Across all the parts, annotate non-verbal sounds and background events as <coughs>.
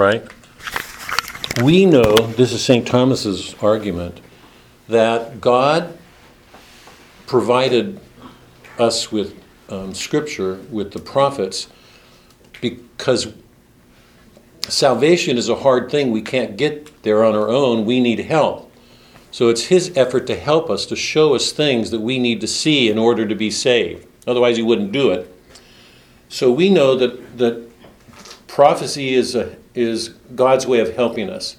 right? We know, this is St. Thomas's argument, that God provided us with um, scripture, with the prophets, because salvation is a hard thing. We can't get there on our own. We need help. So it's his effort to help us, to show us things that we need to see in order to be saved. Otherwise, he wouldn't do it. So we know that, that prophecy is, a, is God's way of helping us.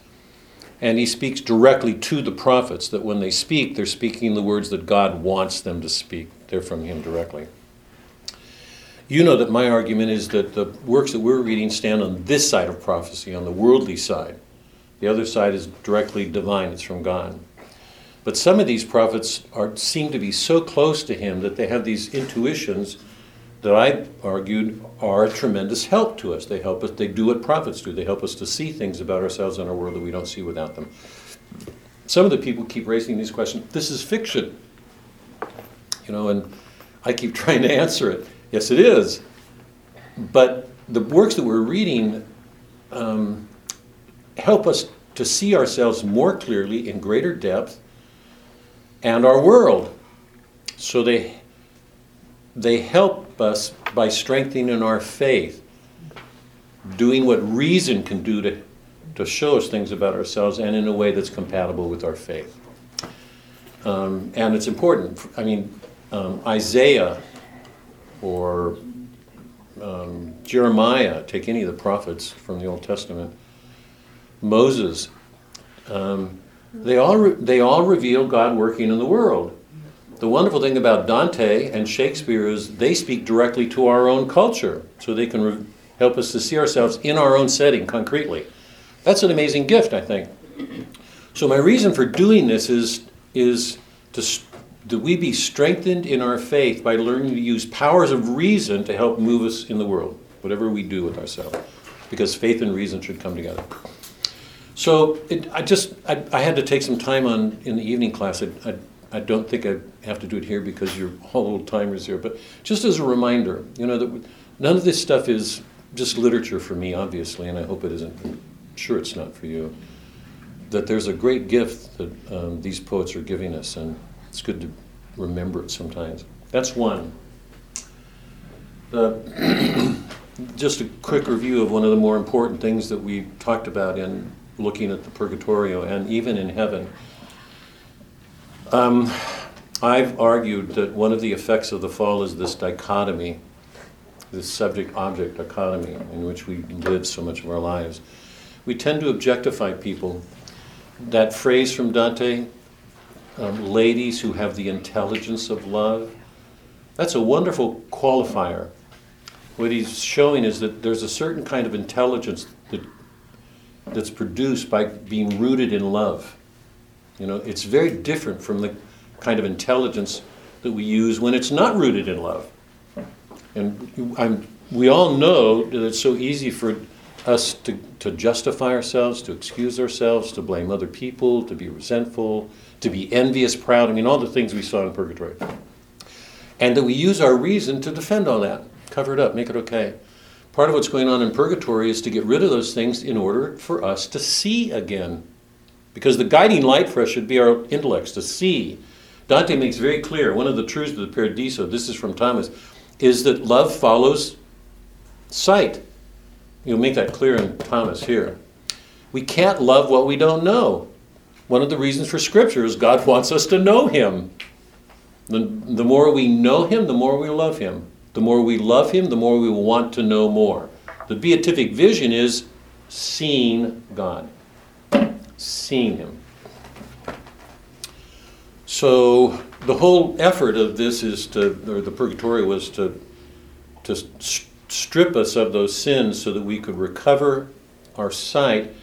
And he speaks directly to the prophets, that when they speak, they're speaking the words that God wants them to speak. They're from him directly. You know that my argument is that the works that we're reading stand on this side of prophecy, on the worldly side. The other side is directly divine, it's from God. But some of these prophets are, seem to be so close to him that they have these intuitions that I argued are a tremendous help to us. They help us, they do what prophets do. They help us to see things about ourselves and our world that we don't see without them. Some of the people keep raising these questions. This is fiction. You know, and I keep <laughs> trying to answer it. Yes, it is. But the works that we're reading um, help us to see ourselves more clearly in greater depth and our world. So they, they help us by strengthening our faith, doing what reason can do to, to show us things about ourselves and in a way that's compatible with our faith. Um, and it's important. I mean, um, Isaiah or um, Jeremiah, take any of the prophets from the Old Testament, Moses, um, they all, re- they all reveal God working in the world. The wonderful thing about Dante and Shakespeare is they speak directly to our own culture, so they can re- help us to see ourselves in our own setting concretely. That's an amazing gift, I think. So my reason for doing this is is to that we be strengthened in our faith by learning to use powers of reason to help move us in the world, whatever we do with ourselves, because faith and reason should come together. So it, I just I, I, had to take some time on in the evening class. I, I, I, don't think I have to do it here because you're all old timers here, but just as a reminder, you know that none of this stuff is just literature for me, obviously, and I hope it isn't. I'm sure it's not for you. That there's a great gift that um, these poets are giving us, and it's good to remember it sometimes. That's one. The, <clears throat> just a quick review of one of the more important things that we talked about in looking at the Purgatorio and even in heaven. Um, I've argued that one of the effects of the fall is this dichotomy, this subject object dichotomy in which we live so much of our lives. We tend to objectify people. That phrase from Dante, um, ladies who have the intelligence of love, that's a wonderful qualifier. What he's showing is that there's a certain kind of intelligence that that's produced by being rooted in love. You know, it's very different from the kind of intelligence that we use when it's not rooted in love. And I'm, we all know that it's so easy for us to, to justify ourselves, to excuse ourselves, to blame other people, to be resentful, to be envious, proud. I mean, all the things we saw in purgatory. And that we use our reason to defend all that, cover it up, make it okay. Part of what's going on in purgatory is to get rid of those things in order for us to see again. Because the guiding light for us should be our intellects, to see. Dante makes very clear one of the truths of the Paradiso, this is from Thomas, is that love follows sight. You'll make that clear in Thomas here. We can't love what we don't know. One of the reasons for Scripture is God wants us to know Him. The, the more we know Him, the more we love Him. The more we love Him, the more we want to know more. The beatific vision is seeing God, seeing Him. So the whole effort of this is to, or the purgatory was to, to strip us of those sins so that we could recover our sight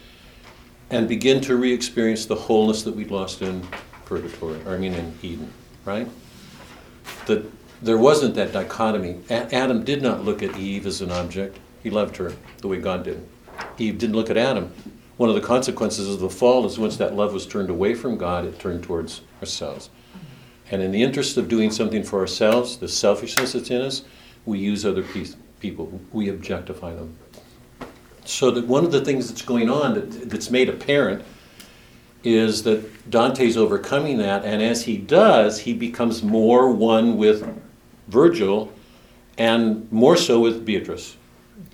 and begin to re experience the wholeness that we'd lost in purgatory, or I mean in Eden, right? That there wasn't that dichotomy. A- Adam did not look at Eve as an object, he loved her the way God did. Eve didn't look at Adam. One of the consequences of the fall is once that love was turned away from God, it turned towards ourselves. And in the interest of doing something for ourselves, the selfishness that's in us, we use other pe- people, we objectify them. So that one of the things that's going on that, that's made apparent is that Dante's overcoming that, and as he does, he becomes more one with Virgil and more so with Beatrice.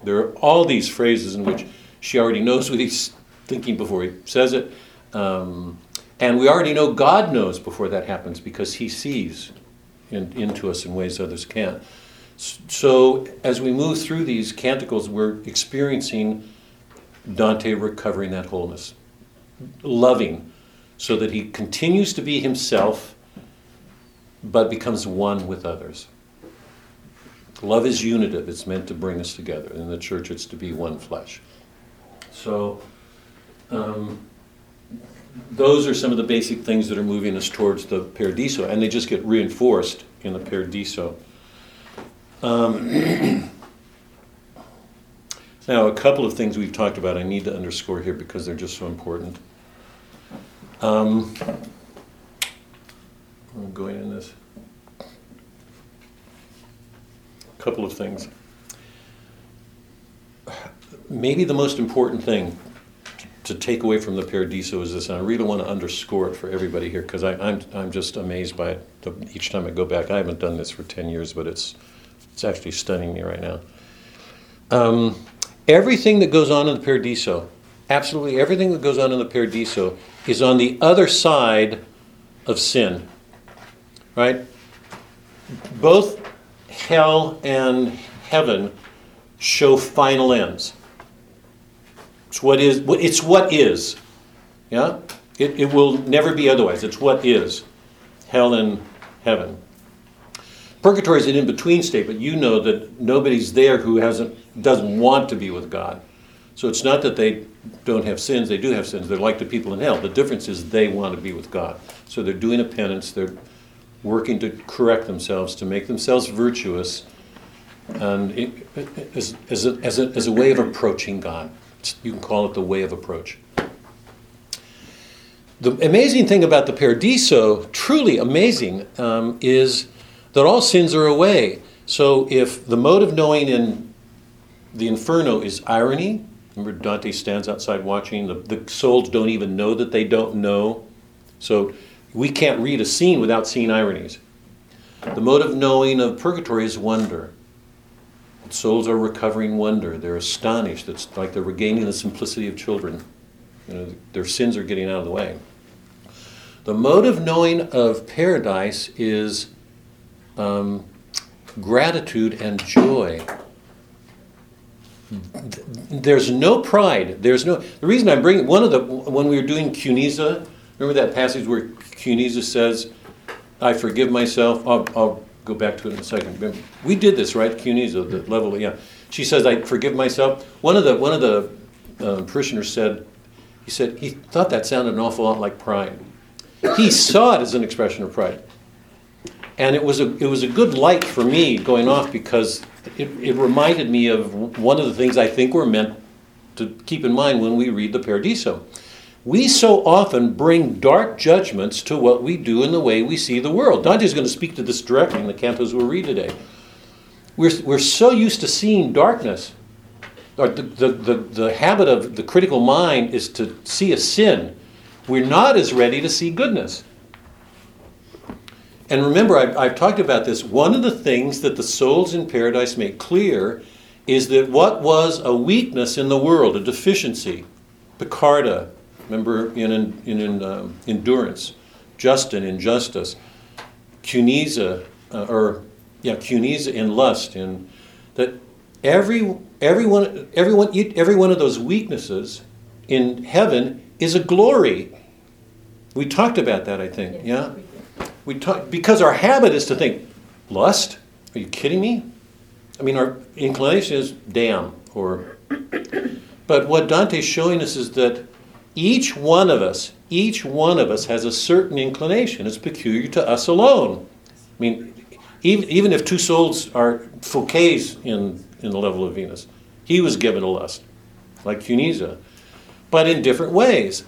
There are all these phrases in which she already knows what he's thinking before he says it. Um, and we already know God knows before that happens because he sees in, into us in ways others can't. So as we move through these canticles, we're experiencing Dante recovering that wholeness, loving, so that he continues to be himself, but becomes one with others. Love is unitive, it's meant to bring us together. In the church, it's to be one flesh. So, um, those are some of the basic things that are moving us towards the Paradiso, and they just get reinforced in the Paradiso. Um, <clears throat> now, a couple of things we've talked about I need to underscore here because they're just so important. Um, I'm going in this. A couple of things. Maybe the most important thing to take away from the Paradiso is this, and I really want to underscore it for everybody here because I'm, I'm just amazed by it each time I go back. I haven't done this for 10 years, but it's, it's actually stunning me right now. Um, everything that goes on in the Paradiso, absolutely everything that goes on in the Paradiso, is on the other side of sin. Right? Both hell and heaven show final ends. It's what is. It's what is. Yeah. It, it will never be otherwise. It's what is. Hell and heaven. Purgatory is an in-between state, but you know that nobody's there who hasn't doesn't want to be with God. So it's not that they don't have sins; they do have sins. They're like the people in hell. The difference is they want to be with God. So they're doing a penance. They're working to correct themselves, to make themselves virtuous, and it, as, as, a, as, a, as a way of approaching God. You can call it the way of approach. The amazing thing about the Paradiso, truly amazing, um, is that all sins are away. So if the mode of knowing in the Inferno is irony, remember Dante stands outside watching, the, the souls don't even know that they don't know. So we can't read a scene without seeing ironies. The mode of knowing of purgatory is wonder. Souls are recovering wonder. They're astonished. It's like they're regaining the simplicity of children. You know, their sins are getting out of the way. The mode of knowing of paradise is um, gratitude and joy. There's no pride. There's no. The reason I'm bringing one of the when we were doing Cunizza, remember that passage where Cunizza says, "I forgive myself." I'll, I'll go back to it in a second. We did this, right? Cunizza, the level, yeah. She says, I forgive myself. One of the, one of the uh, parishioners said, he said, he thought that sounded an awful lot like pride. He saw it as an expression of pride. And it was a, it was a good light for me going off because it, it reminded me of one of the things I think we're meant to keep in mind when we read the Paradiso. We so often bring dark judgments to what we do in the way we see the world. Dante's going to speak to this directly in the cantos we'll read today. We're, we're so used to seeing darkness. The, the, the, the habit of the critical mind is to see a sin. We're not as ready to see goodness. And remember, I've, I've talked about this. One of the things that the souls in paradise make clear is that what was a weakness in the world, a deficiency, Piccarda, Remember in, in, in um, endurance, Justinian justice, Cunizza, uh, or yeah, Cunizza in lust, in that every everyone everyone every one of those weaknesses in heaven is a glory. We talked about that, I think. Yeah, we talk because our habit is to think lust. Are you kidding me? I mean, our inclination is damn or. <coughs> But what Dante's showing us is that each one of us, each one of us has a certain inclination. It's peculiar to us alone. I mean, even, even if two souls are Folquet's in, in the level of Venus, he was given a lust, like Cunizza, but in different ways.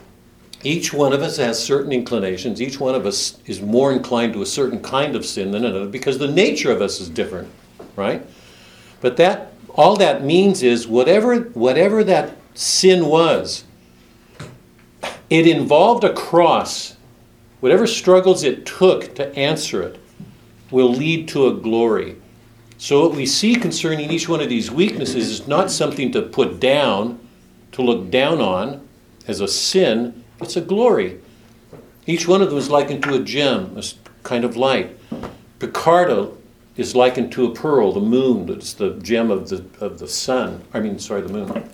Each one of us has certain inclinations. Each one of us is more inclined to a certain kind of sin than another because the nature of us is different, right? But that all that means is whatever, whatever that sin was, it involved a cross. Whatever struggles it took to answer it will lead to a glory. So, what we see concerning each one of these weaknesses is not something to put down, to look down on as a sin, it's a glory. Each one of them is likened to a gem, a kind of light. Piccarda is likened to a pearl, the moon, that's the gem of the, of the sun. I mean, sorry, the moon.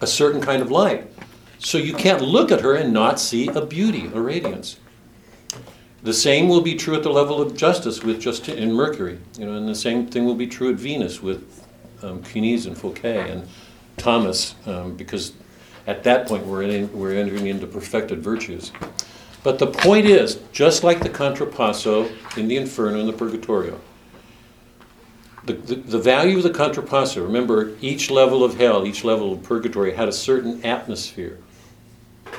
A certain kind of light. So you can't look at her and not see a beauty, a radiance. The same will be true at the level of justice with Justinian Mercury, you know, and the same thing will be true at Venus with um, and Folquet and Thomas, um, because at that point we're, in, we're entering into perfected virtues. But the point is, just like the contrapasso in the Inferno and the Purgatorio, the, the, the, value of the contrapasso, remember, each level of hell, each level of purgatory had a certain atmosphere.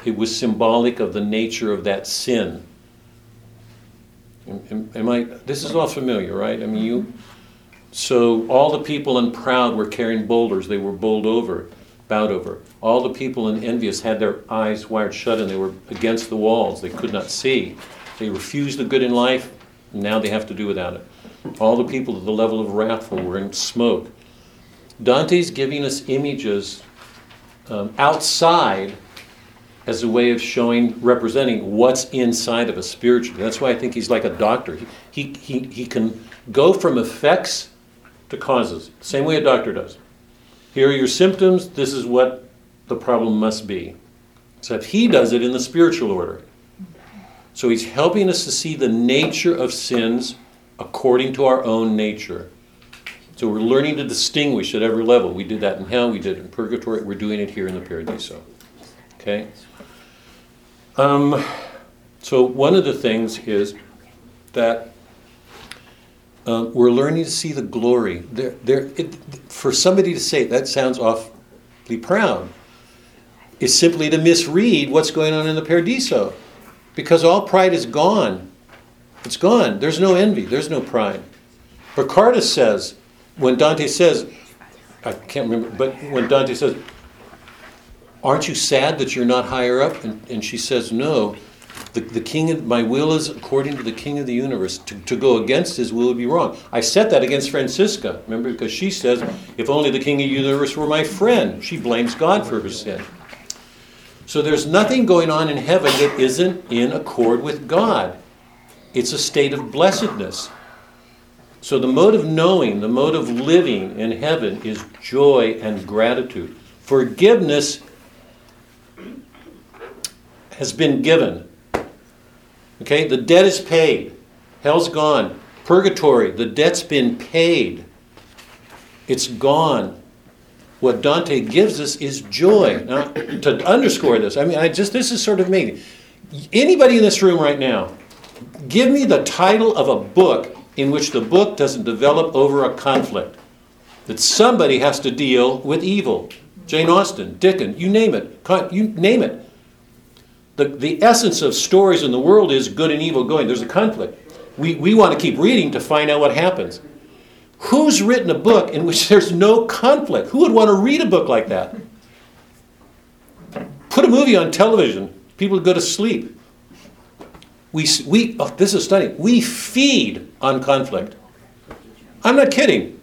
It was symbolic of the nature of that sin. Am, am I, this is all familiar, right? I mean, you, so all the people in proud were carrying boulders, they were bowled over bowed over. All the people in envious had their eyes wired shut and they were against the walls. They could not see. They refused the good in life, and now they have to do without it. All the people at the level of wrathful were in smoke. Dante's giving us images um, outside as a way of showing, representing what's inside of us spiritually. That's why I think he's like a doctor. He, he, he, he can go from effects to causes, same way a doctor does. Here are your symptoms. This is what the problem must be. Except he does it in the spiritual order. So he's helping us to see the nature of sins according to our own nature. So we're learning to distinguish at every level. We did that in hell, we did it in purgatory, we're doing it here in the paradiso. Okay? Um, so one of the things is that uh, we're learning to see the glory. There, there, it, for somebody to say that sounds awfully proud is simply to misread what's going on in the Paradiso. Because all pride is gone. It's gone. There's no envy, there's no pride. Piccarda says, when Dante says, I can't remember, but when Dante says, Aren't you sad that you're not higher up? And, and she says, No the, the king of, my will is according to the king of the universe. To, to go against his will would be wrong. I set that against Francesca, remember, because she says, if only the king of the universe were my friend. She blames God for her sin. So there's nothing going on in heaven that isn't in accord with God. It's a state of blessedness. So the mode of knowing, the mode of living in heaven is joy and gratitude. Forgiveness has been given. Okay, the debt is paid. Hell's gone. Purgatory, the debt's been paid. It's gone. What Dante gives us is joy. Now, to underscore this, I mean, I just this is sort of me. Anybody in this room right now, give me the title of a book in which the book doesn't develop over a conflict. That somebody has to deal with evil. Jane Austen, Dickens, you name it. You name it the, the essence of stories in the world is good and evil going. There's a conflict. We, we want to keep reading to find out what happens. Who's written a book in which <laughs> there's no conflict? Who would want to read a book like that? Put a movie on television, people go to sleep. We, we, oh, this is stunning. We feed on conflict. I'm not kidding.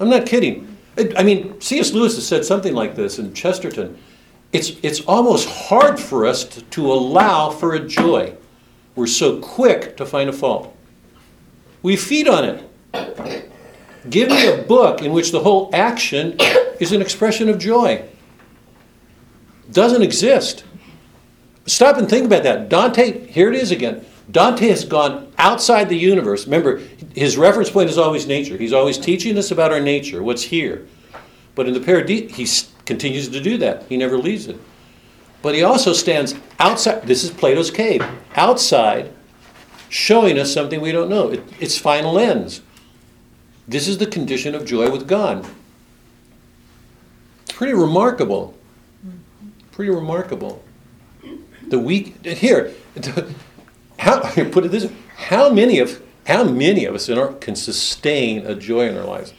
I'm not kidding. I mean, C.S. Lewis has said something like this in Chesterton it's, it's almost hard for us to, to allow for a joy. We're so quick to find a fault. We feed on it. Give me a book in which the whole action is an expression of joy. Doesn't exist. Stop and think about that. Dante, here it is again. Dante has gone outside the universe. Remember, his reference point is always nature. He's always teaching us about our nature, what's here. But in the Paradis, he's continues to do that. He never leaves it. But he also stands outside. This is Plato's cave. Outside, showing us something we don't know. It, it's final ends. This is the condition of joy with God. Pretty remarkable. Pretty remarkable. The weak here. <laughs> How <laughs> put it this? How many of how many of us our, can sustain a joy in our lives?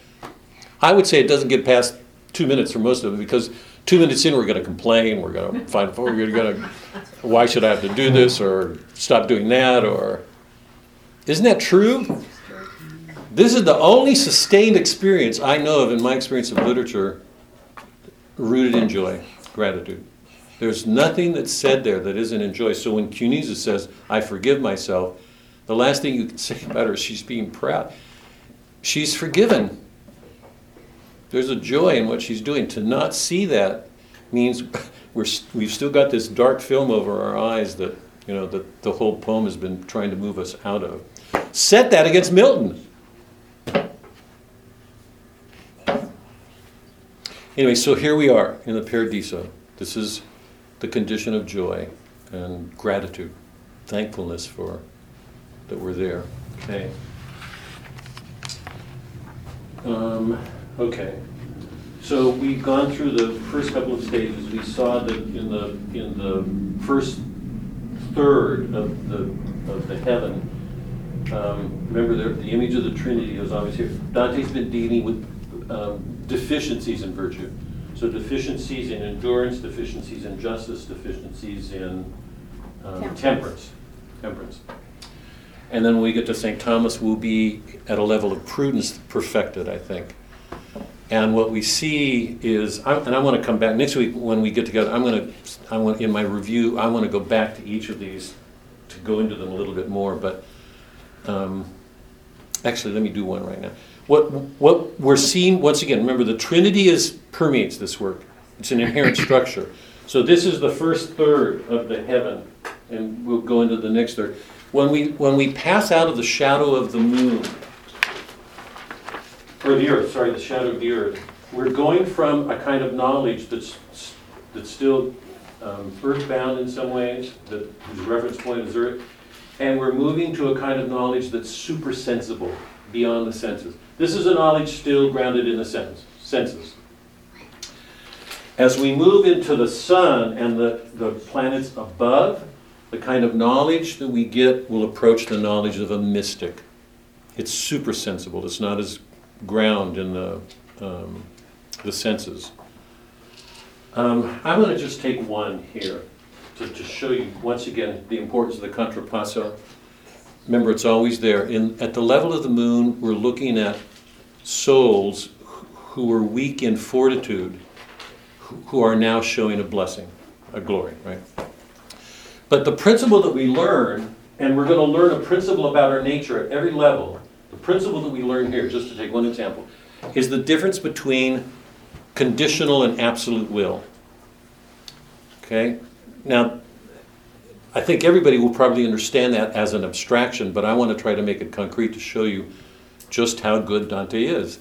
I would say it doesn't get past two minutes for most of it because two minutes in we're going to complain. We're going to find we're going to why should I have to do this or stop doing that or isn't that true? This is the only sustained experience I know of in my experience of literature rooted in joy, gratitude. There's nothing that's said there that isn't in joy. So when Cunizza says, I forgive myself, the last thing you can say about her is she's being proud. She's forgiven. There's a joy in what she's doing. To not see that means <laughs> we're, we've still got this dark film over our eyes that, you know, that the whole poem has been trying to move us out of. Set that against Milton. Anyway, so here we are in the Paradiso. This is the condition of joy and gratitude, thankfulness for that we're there. Okay. Um, okay. So we've gone through the first couple of stages. We saw that in the in the first third of the of the heaven. Um, remember, the, the image of the Trinity is always here. Dante's been dealing with um, deficiencies in virtue. So deficiencies in endurance, deficiencies in justice, deficiencies in um, temperance. temperance. Temperance. And then when we get to St. Thomas, we'll be at a level of prudence perfected, I think. And what we see is, and I want to come back next week when we get together. I'm going to, I want in my review, I want to go back to each of these to go into them a little bit more. But um, actually, let me do one right now. What, what we're seeing, once again, remember the Trinity is, permeates this work. It's an inherent <coughs> structure. So this is the first third of the heaven, and we'll go into the next third. When we, when we pass out of the shadow of the moon, or the earth, sorry, the shadow of the earth, we're going from a kind of knowledge that's, that's still um, earthbound in some ways, that, whose reference point is earth, and we're moving to a kind of knowledge that's super sensible, beyond the senses. This is a knowledge still grounded in the sense, senses. As we move into the sun and the, the planets above, the kind of knowledge that we get will approach the knowledge of a mystic. It's super sensible. It's not as ground in the, um, the senses. Um, I'm going to just take one here to, to show you once again the importance of the contrapasso. Remember, it's always there. In, at the level of the moon, we're looking at souls who were weak in fortitude, who are now showing a blessing, a glory, right? But the principle that we learn, and we're going to learn a principle about our nature at every level, principle that we learn here, just to take one example, is the difference between conditional and absolute will. Okay? Now, I think everybody will probably understand that as an abstraction, but I want to try to make it concrete to show you just how good Dante is.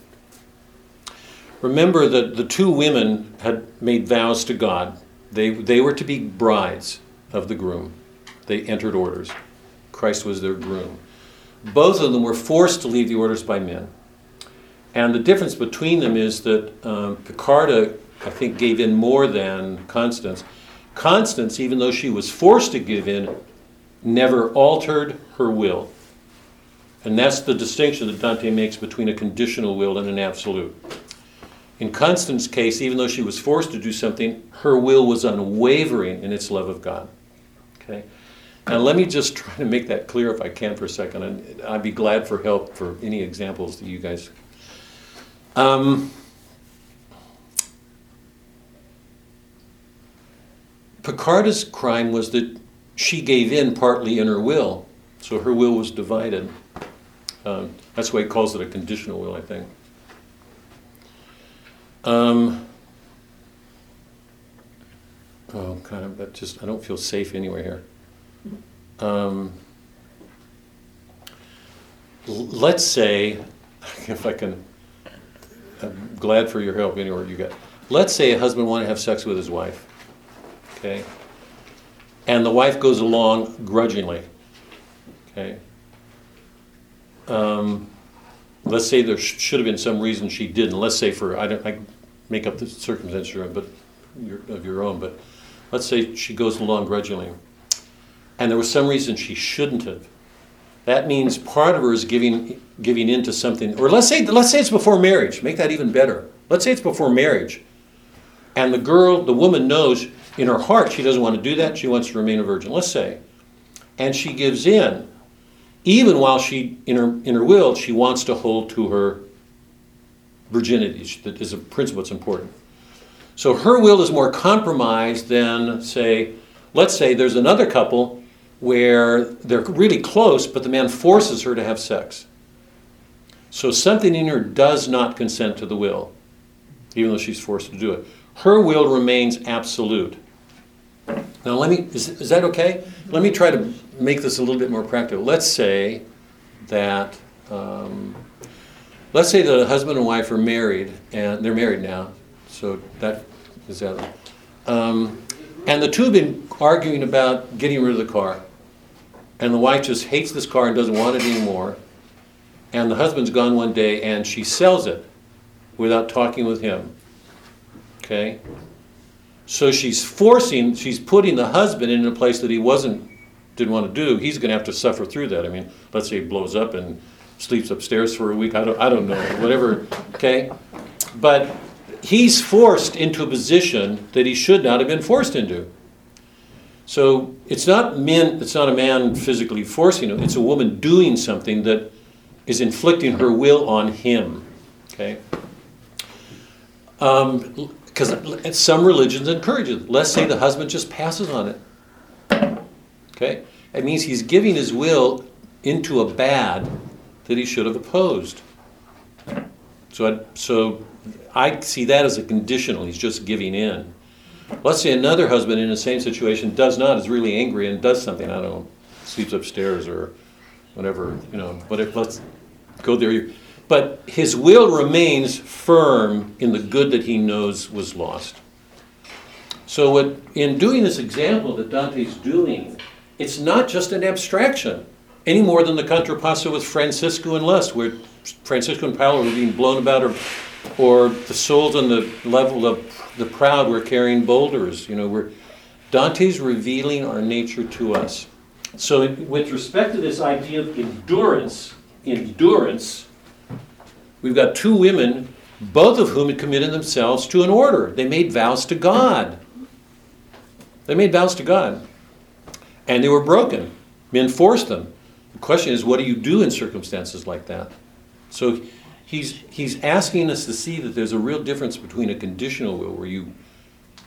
Remember that the two women had made vows to God. They, they were to be brides of the groom. They entered orders. Christ was their groom. Both of them were forced to leave the orders by men. And the difference between them is that um, Piccarda, I think, gave in more than Constance. Constance, even though she was forced to give in, never altered her will. And that's the distinction that Dante makes between a conditional will and an absolute. In Constance's case, even though she was forced to do something, her will was unwavering in its love of God. Okay? And let me just try to make that clear if I can for a second, and I'd be glad for help for any examples that you guys. Um, Piccarda's crime was that she gave in partly in her will, so her will was divided. Um, that's why he calls it a conditional will, I think. Um, oh, kind of, that just, I don't feel safe anywhere here. Um, let's say, <laughs> if I can, I'm glad for your help anywhere you get. Let's say a husband wanted to have sex with his wife okay? And the wife goes along grudgingly, okay? Um, let's say there sh- should have been some reason she didn't. Let's say for, I don't, I make up the circumstance but of your own, but let's say she goes along grudgingly. And there was some reason she shouldn't have. that means part of her is giving giving in to something. Or let's say let's say it's before marriage. Make that even better. Let's say it's before marriage. And the girl, the woman knows in her heart she doesn't want to do that. She wants to remain a virgin. Let's say. And she gives in even while she in her in her will she wants to hold to her virginity. That is a principle that's important. So her will is more compromised than say, let's say there's another couple where they're really close, but the man forces her to have sex. So something in her does not consent to the will, even though she's forced to do it. Her will remains absolute. Now, let me, is, is that okay? Let me try to make this a little bit more practical. Let's say that, um, let's say that a husband and wife are married, and they're married now, so that is that. Um, and the two have been arguing about getting rid of the car. And the wife just hates this car and doesn't want it anymore. And the husband's gone one day and she sells it without talking with him. Okay? So she's forcing, she's putting the husband in a place that he wasn't, didn't want to do. He's going to have to suffer through that. I mean, let's say he blows up and sleeps upstairs for a week. I don't, I don't know. Whatever. Okay? But he's forced into a position that he should not have been forced into. So it's not men, it's not a man physically forcing him, it's a woman doing something that is inflicting her will on him. Okay? Because um, some religions encourage it. Let's say the husband just passes on it. Okay? It means he's giving his will into a bad that he should have opposed. So, I, so I see that as a conditional. He's just giving in. Let's say another husband in the same situation does not, is really angry and does something, I don't know, sleeps upstairs or whatever, you know, but if, let's go there. But his will remains firm in the good that he knows was lost. So, what, in doing this example that Dante's doing, it's not just an abstraction any more than the contrapasso with Francesca and Lust, where Francesca and Paolo were being blown about, or, or the souls on the level of the proud were carrying boulders. You know, we're, Dante's revealing our nature to us. So, with respect to this idea of endurance, endurance, we've got two women, both of whom had committed themselves to an order. They made vows to God. They made vows to God. And they were broken. Men forced them. The question is, what do you do in circumstances like that? So, he's, he's asking us to see that there's a real difference between a conditional will where you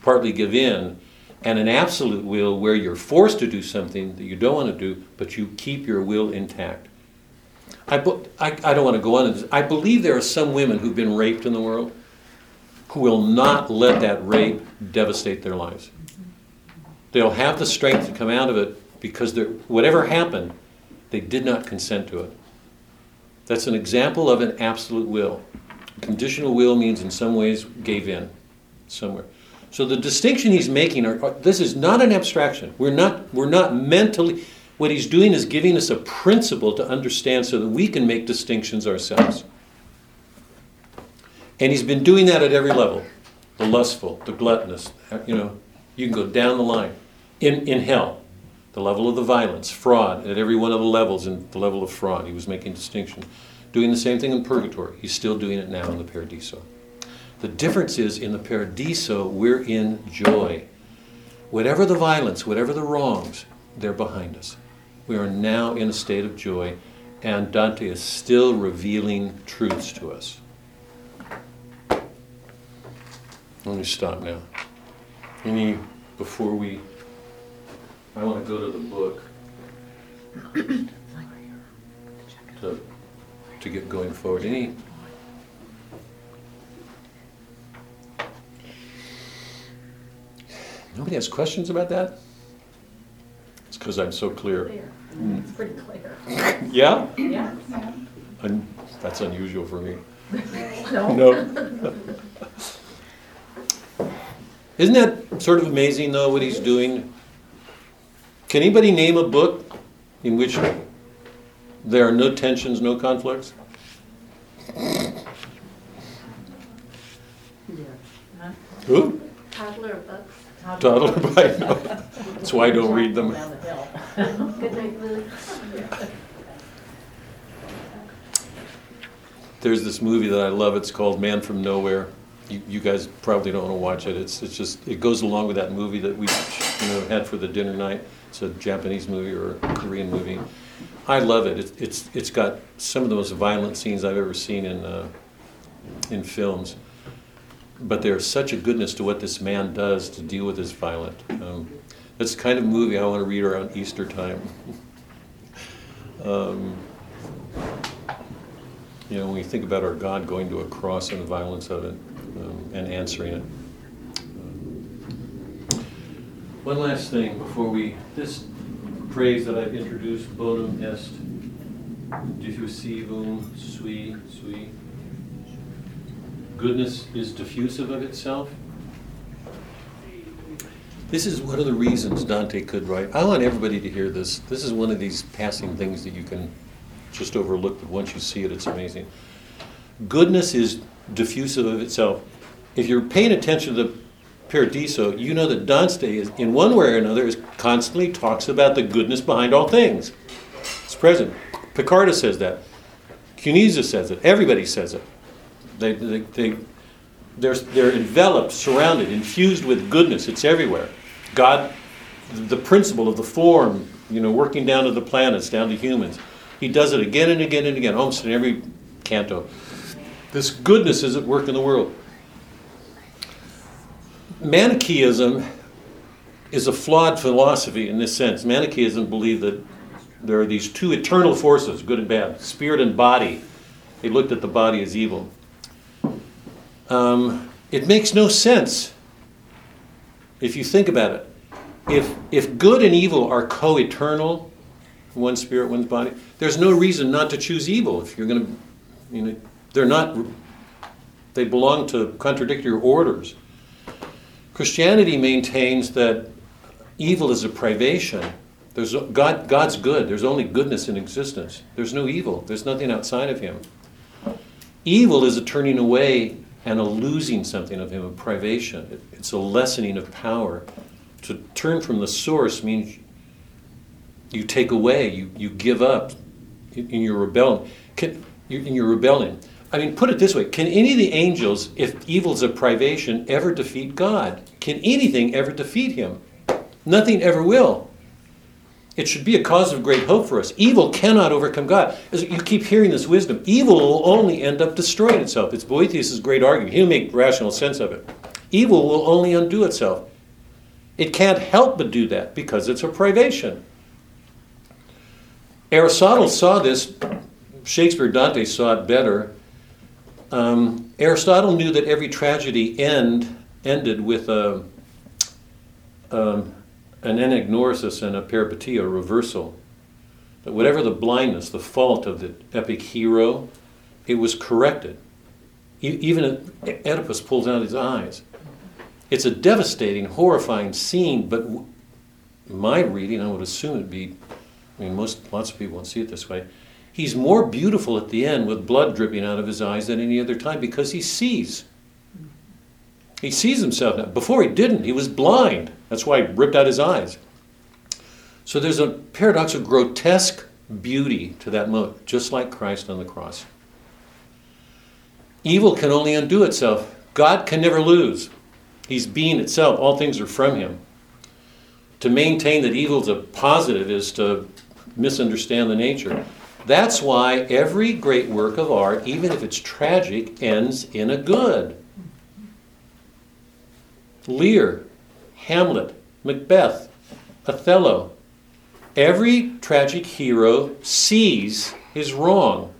partly give in and an absolute will where you're forced to do something that you don't want to do, but you keep your will intact. I, I, I don't want to go on. This. I believe there are some women who've been raped in the world who will not let that rape devastate their lives. They'll have the strength to come out of it because whatever happened, they did not consent to it. That's an example of an absolute will. Conditional will means in some ways gave in somewhere. So the distinction he's making are, are, this is not an abstraction. We're not we're not mentally what he's doing is giving us a principle to understand so that we can make distinctions ourselves. And he's been doing that at every level. The lustful, the gluttonous, you know, you can go down the line. In in hell, the level of the violence, fraud, at every one of the levels in the level of fraud, he was making distinction. Doing the same thing in purgatory. He's still doing it now in the paradiso. The difference is in the paradiso, we're in joy. Whatever the violence, whatever the wrongs, they're behind us. We are now in a state of joy, and Dante is still revealing truths to us. Let me stop now. Any, before we I want to go to the book <coughs> to, to get going forward. Any? Nobody has questions about that? It's because I'm so clear. Clear. Hmm. It's pretty clear. <laughs> Yeah? Yeah. Un- that's unusual for me. <laughs> No? No. <laughs> Isn't that sort of amazing, though, what he's doing? Can anybody name a book in which there are no tensions, no conflicts? Yeah. Who? Toddler books. Toddler <laughs> by no. That's why I don't read them. Down the hill. Good night, Lily. there's this movie that I love. It's called Man from Nowhere. You, you guys probably don't want to watch it. It's, it's just it goes along with that movie that we you know had for the dinner night. It's a Japanese movie or a Korean movie. I love it. It's it's it's got some of the most violent scenes I've ever seen in uh, in films. But there's such a goodness to what this man does to deal with his violent. Um, that's the kind of movie I want to read around Easter time. <laughs> um, you know, when we think about our God going to a cross and the violence of it um, and answering it. Um, one last thing before we, this phrase that I've introduced, bonum est diffusivum sui, sui. Goodness is diffusive of itself. This is one of the reasons Dante could write. I want everybody to hear this. This is one of these passing things that you can just overlook, but once you see it, it's amazing. Goodness is diffusive of itself. If you're paying attention to the Paradiso, you know that Dante, is, in one way or another, is constantly talks about the goodness behind all things. It's present. Piccarda says that. Cunizza says it. Everybody says it. They, they, they, they're, they're enveloped, surrounded, infused with goodness. It's everywhere. God, the principle of the form, you know, working down to the planets, down to humans. He does it again and again and again, almost in every canto. This goodness is at work in the world. Manichaeism is a flawed philosophy in this sense. Manichaeism believed that there are these two eternal forces, good and bad, spirit and body. They looked at the body as evil. Um, it makes no sense if you think about it. If, if good and evil are co eternal, one spirit, one body, there's no reason not to choose evil. If you're going to, you know, they're not, they belong to contradictory orders. Christianity maintains that evil is a privation. There's God, God's good. There's only goodness in existence. There's no evil. There's nothing outside of Him. Evil is a turning away and a losing something of Him, a privation. It's a lessening of power. To turn from the source means you take away, you, you give up in your rebellion. Can, in your rebellion. I mean, put it this way Can any of the angels, if evil's a privation, ever defeat God? Can anything ever defeat him? Nothing ever will. It should be a cause of great hope for us. Evil cannot overcome God. As you keep hearing this wisdom, evil will only end up destroying itself. It's Boethius' great argument. He'll make rational sense of it. Evil will only undo itself. It can't help but do that because it's a privation. Aristotle saw this. Shakespeare, Dante saw it better. Um, Aristotle knew that every tragedy end ended with a, um, an anagnorisis and a peripeteia, a reversal. That whatever the blindness, the fault of the epic hero, it was corrected. E- even Oedipus pulls out his eyes. It's a devastating, horrifying scene, but my reading, I would assume it'd be, I mean, most lots of people won't see it this way He's more beautiful at the end with blood dripping out of his eyes than any other time because he sees. He sees himself now. Before he didn't, he was blind. That's why he ripped out his eyes. So there's a paradox of grotesque beauty to that moment, just like Christ on the cross. Evil can only undo itself. God can never lose. He's being itself. All things are from him. To maintain that evil is a positive is to misunderstand the nature. That's why every great work of art, even if it's tragic, ends in a good. Lear, Hamlet, Macbeth, Othello. Every tragic hero sees his wrong.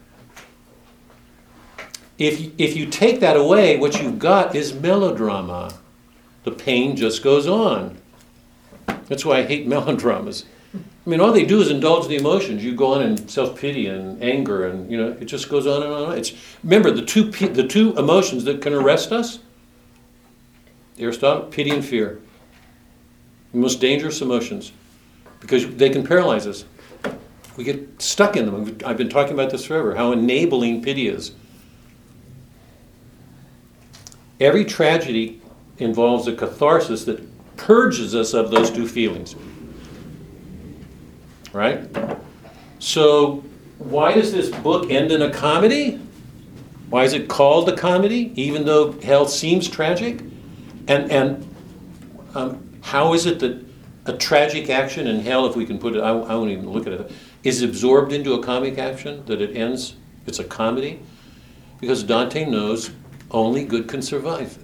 If, if you take that away, what you've got is melodrama. The pain just goes on. That's why I hate <laughs> melodramas. I mean, all they do is indulge the emotions. You go on in self pity and anger, and you know it just goes on and on. It's remember the two the two emotions that can arrest us. Aristotle, pity and fear, the most dangerous emotions, because they can paralyze us. We get stuck in them. I've been talking about this forever. How enabling pity is. Every tragedy involves a catharsis that purges us of those two feelings right? So, why does this book end in a comedy? Why is it called a comedy, even though hell seems tragic? And, and um, how is it that a tragic action in hell, if we can put it, I, I won't even look at it, is absorbed into a comic action, that it ends, it's a comedy? Because Dante knows only good can survive.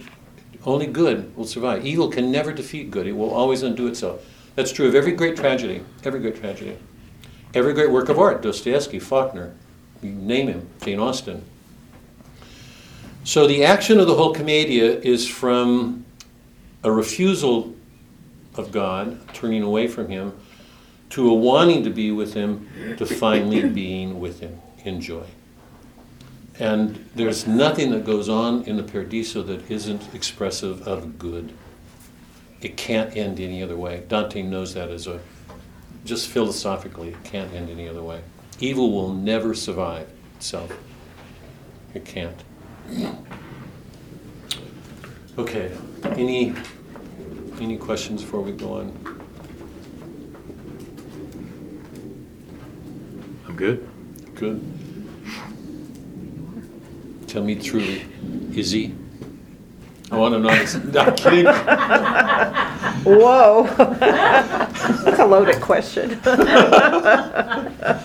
Only good will survive. Evil can never defeat good, it will always undo itself. That's true of every great tragedy, every great tragedy. Every great work of art, Dostoevsky, Faulkner, you name him, Jane Austen. So the action of the whole Commedia is from a refusal of God, turning away from Him, to a wanting to be with Him, to finally <coughs> being with Him in joy. And there's nothing that goes on in the Paradiso that isn't expressive of good. It can't end any other way. Dante knows that as a, just philosophically, it can't end any other way. Evil will never survive itself. It can't. Okay, any, any questions before we go on? I'm good. Good. Tell me truly, is he? I want to know. this- <laughs> No, I'm kidding. Whoa. <laughs> That's a loaded question. I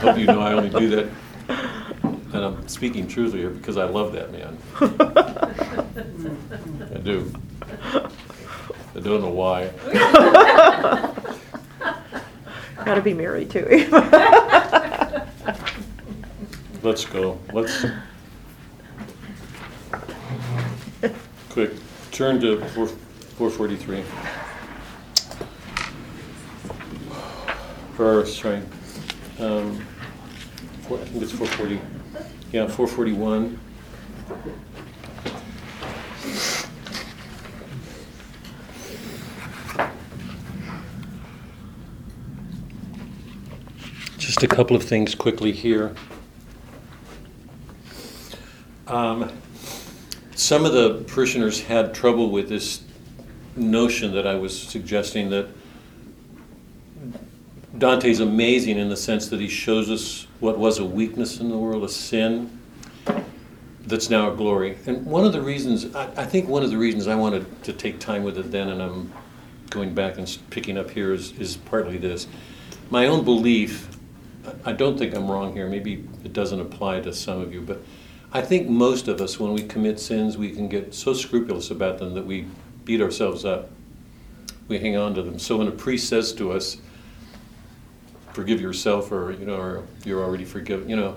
hope you know I only do that, and I'm speaking truthfully here because I love that man. I do. I don't know why. Gotta be married to him. Let's go. Let's. Quick, turn to four, four forty-three. Or, sorry, um, four, I think it's four forty, yeah, four forty-one. Just a couple of things quickly here. Um, some of the parishioners had trouble with this notion that I was suggesting that Dante's amazing in the sense that he shows us what was a weakness in the world, a sin that's now a glory. And one of the reasons, I, I think one of the reasons I wanted to take time with it then, and I'm going back and picking up here, is, is partly this. My own belief, I I don't think I'm wrong here, maybe it doesn't apply to some of you, but I think most of us, when we commit sins, we can get so scrupulous about them that we beat ourselves up. We hang on to them. So when a priest says to us, forgive yourself, or, you know, or you're already forgiven, you know,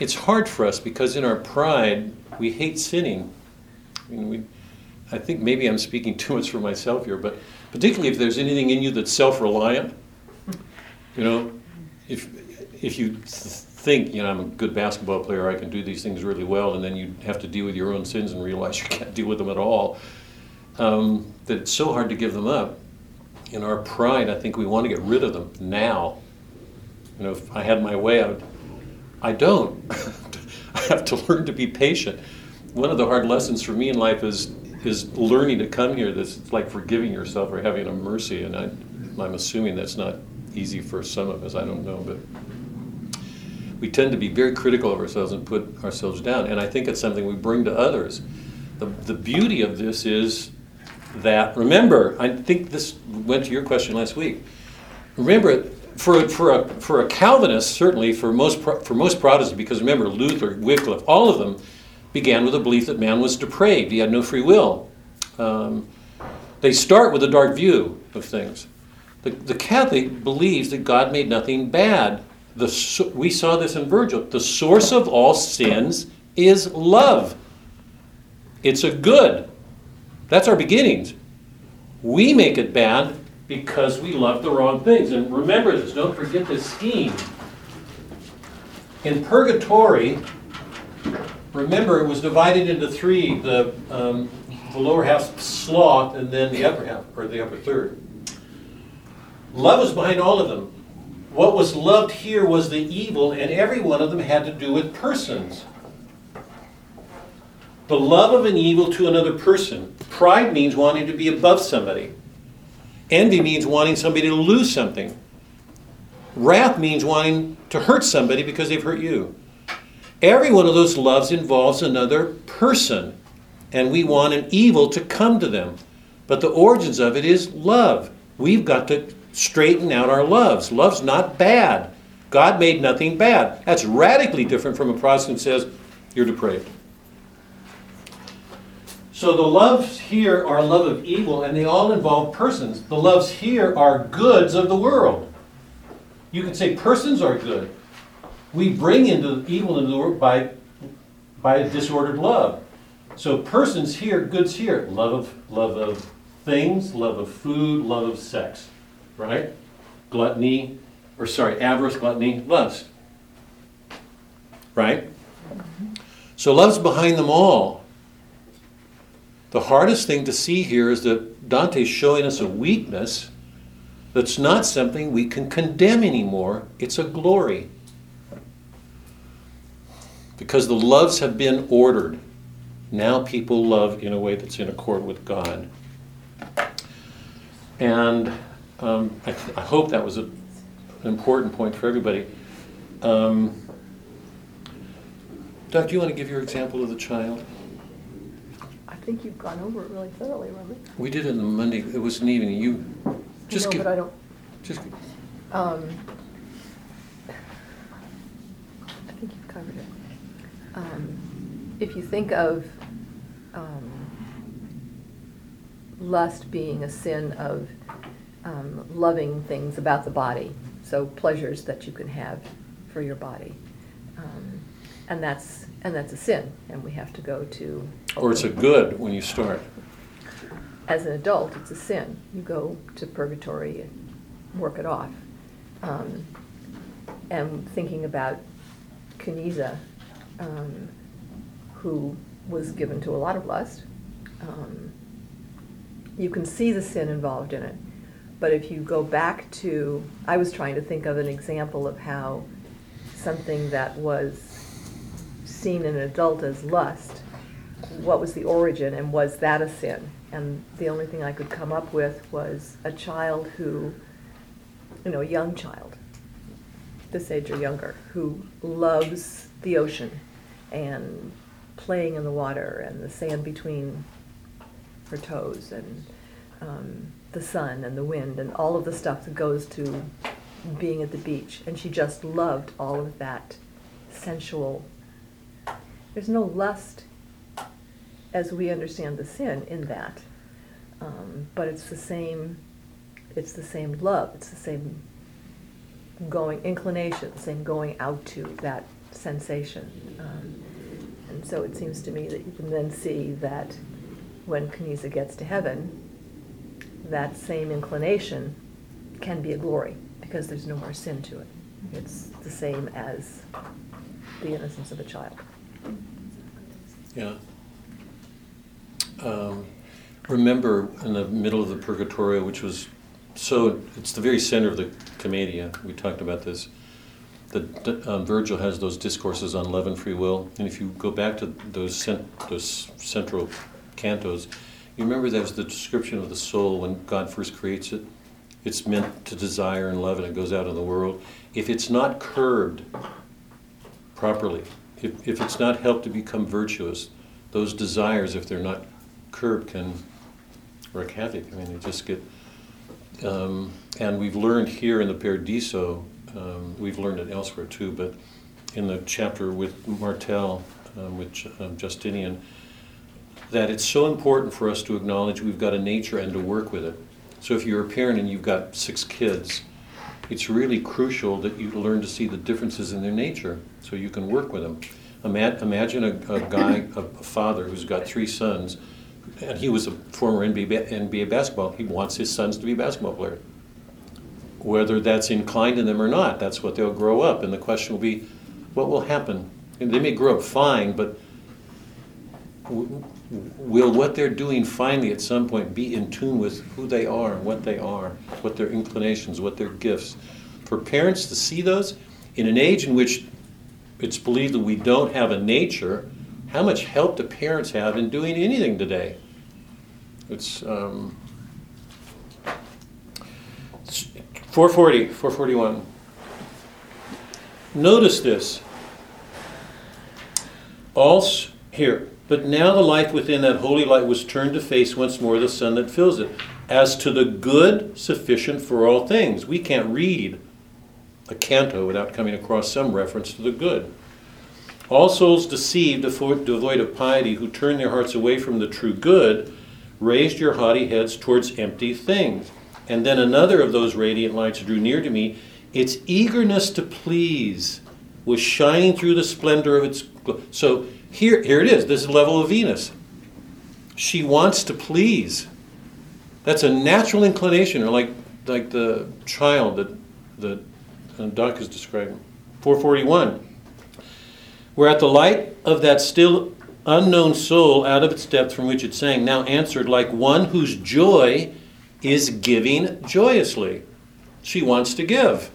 it's hard for us because in our pride, we hate sinning. I mean, we, I think maybe I'm speaking too much for myself here, but particularly if there's anything in you that's self-reliant, you know, if if you think, you know, I'm a good basketball player, I can do these things really well, and then you have to deal with your own sins and realize <laughs> you can't deal with them at all, um, that it's so hard to give them up. In our pride, I think we want to get rid of them now. You know, if I had my way, I would. I don't. <laughs> I have to learn to be patient. One of the hard lessons for me in life is is learning to come here. That's like forgiving yourself or having a mercy, and I, I'm assuming that's not easy for some of us. I don't know, but we tend to be very critical of ourselves and put ourselves down. And I think it's something we bring to others. The, the beauty of this is that, remember, I think this went to your question last week. Remember, for, for, a, for a Calvinist, certainly, for most, for most Protestants, because remember, Luther, Wycliffe, all of them began with a belief that man was depraved, he had no free will. Um, they start with a dark view of things. The, the Catholic believes that God made nothing bad. The, we saw this in Virgil. The source of all sins is love. It's a good. That's our beginnings. We make it bad because we love the wrong things. And remember this, don't forget this scheme. In purgatory, remember it was divided into three the, um, the lower half sloth and then the upper half, or the upper third. Love is behind all of them. What was loved here was the evil, and every one of them had to do with persons. The love of an evil to another person. Pride means wanting to be above somebody. Envy means wanting somebody to lose something. Wrath means wanting to hurt somebody because they've hurt you. Every one of those loves involves another person, and we want an evil to come to them. But the origins of it is love. We've got to straighten out our loves. Love's not bad. God made nothing bad. That's radically different from a Protestant says, you're depraved. So the loves here are love of evil, and they all involve persons. The loves here are goods of the world. You could say persons are good. We bring into evil into the world by by disordered love. So persons here, goods here, love of love of things, love of food, love of sex, right? Gluttony, or sorry, avarice, gluttony, lust. Right? So love's behind them all. The hardest thing to see here is that Dante's showing us a weakness that's not something we can condemn anymore, it's a glory. Because the loves have been ordered. Now people love in a way that's in accord with God. And um, I, I, hope that was a, an important point for everybody. Um, Doug, do you want to give your example of the child? I think you've gone over it really thoroughly, Remy. We did it on the Monday. It was an evening. You just No, give. but I don't, Just um, I think you've covered it. Um, If you think of um, lust being a sin of um, loving things about the body, so pleasures that you can have for your body. Um, And that's, and that's a sin, and we have to go to. or it's a good when you start. as an adult, it's a sin. You go to purgatory and work it off. Um, and thinking about Cunizza, um, who was given to a lot of lust, um, you can see the sin involved in it. But if you go back to, I was trying to think of an example of how something that was seen in an adult as lust, what was the origin and was that a sin? And the only thing I could come up with was a child who, you know, a young child, this age or younger, who loves the ocean and playing in the water and the sand between her toes and um, the sun and the wind and all of the stuff that goes to being at the beach. And she just loved all of that sensual. There's no lust as we understand the sin in that. Um, but it's the same, it's the same love, it's the same going, inclination, same going out to that sensation. Um, and so it seems to me that you can then see that when Cunizza gets to heaven, that same inclination can be a glory because there's no more sin to it. It's the same as the innocence of a child. Yeah. Um, remember in the middle of the Purgatorio, which was so, it's the very center of the Commedia. We talked about this. That um, Virgil has those discourses on love and free will, and if you go back to those cent- those central cantos, you remember that was the description of the soul when God first creates it. It's meant to desire and love, and it goes out in the world. If it's not curbed properly, if, if it's not helped to become virtuous, those desires, if they're not curbed, can wreak havoc. I mean, they just get. Um, and we've learned here in the Paradiso, um, we've learned it elsewhere too, but in the chapter with Martel, um, with um, Justinian, that it's so important for us to acknowledge we've got a nature and to work with it. So if you're a parent and you've got six kids, it's really crucial that you learn to see the differences in their nature so you can work with them. Ima- Imagine a, a guy, a, a father who's got three sons, and he was a former NBA, ba- NBA basketball. He wants his sons to be basketball players. Whether that's inclined in them or not, that's what they'll grow up. And the question will be, what will happen? And they may grow up fine, but will what they're doing finally at some point be in tune with who they are and what they are, what their inclinations, what their gifts? For parents to see those in an age in which it's believed that we don't have a nature, how much help do parents have in doing anything today? It's um, 440, 441. Notice this. Also, here, but now the life within that holy light was turned to face once more the sun that fills it. As to the good sufficient for all things. We can't read a canto without coming across some reference to the good. All souls deceived, devoid of piety, who turn their hearts away from the true good, raised your haughty heads towards empty things. And then another of those radiant lights drew near to me. Its eagerness to please was shining through the splendor of its. gl- So here, here it is. This is the level of Venus. She wants to please. That's a natural inclination, or like like the child that that uh, Doc is describing. 441. Where at the light of that still unknown soul out of its depth from which it sang, now answered like one whose joy is giving joyously. She wants to give.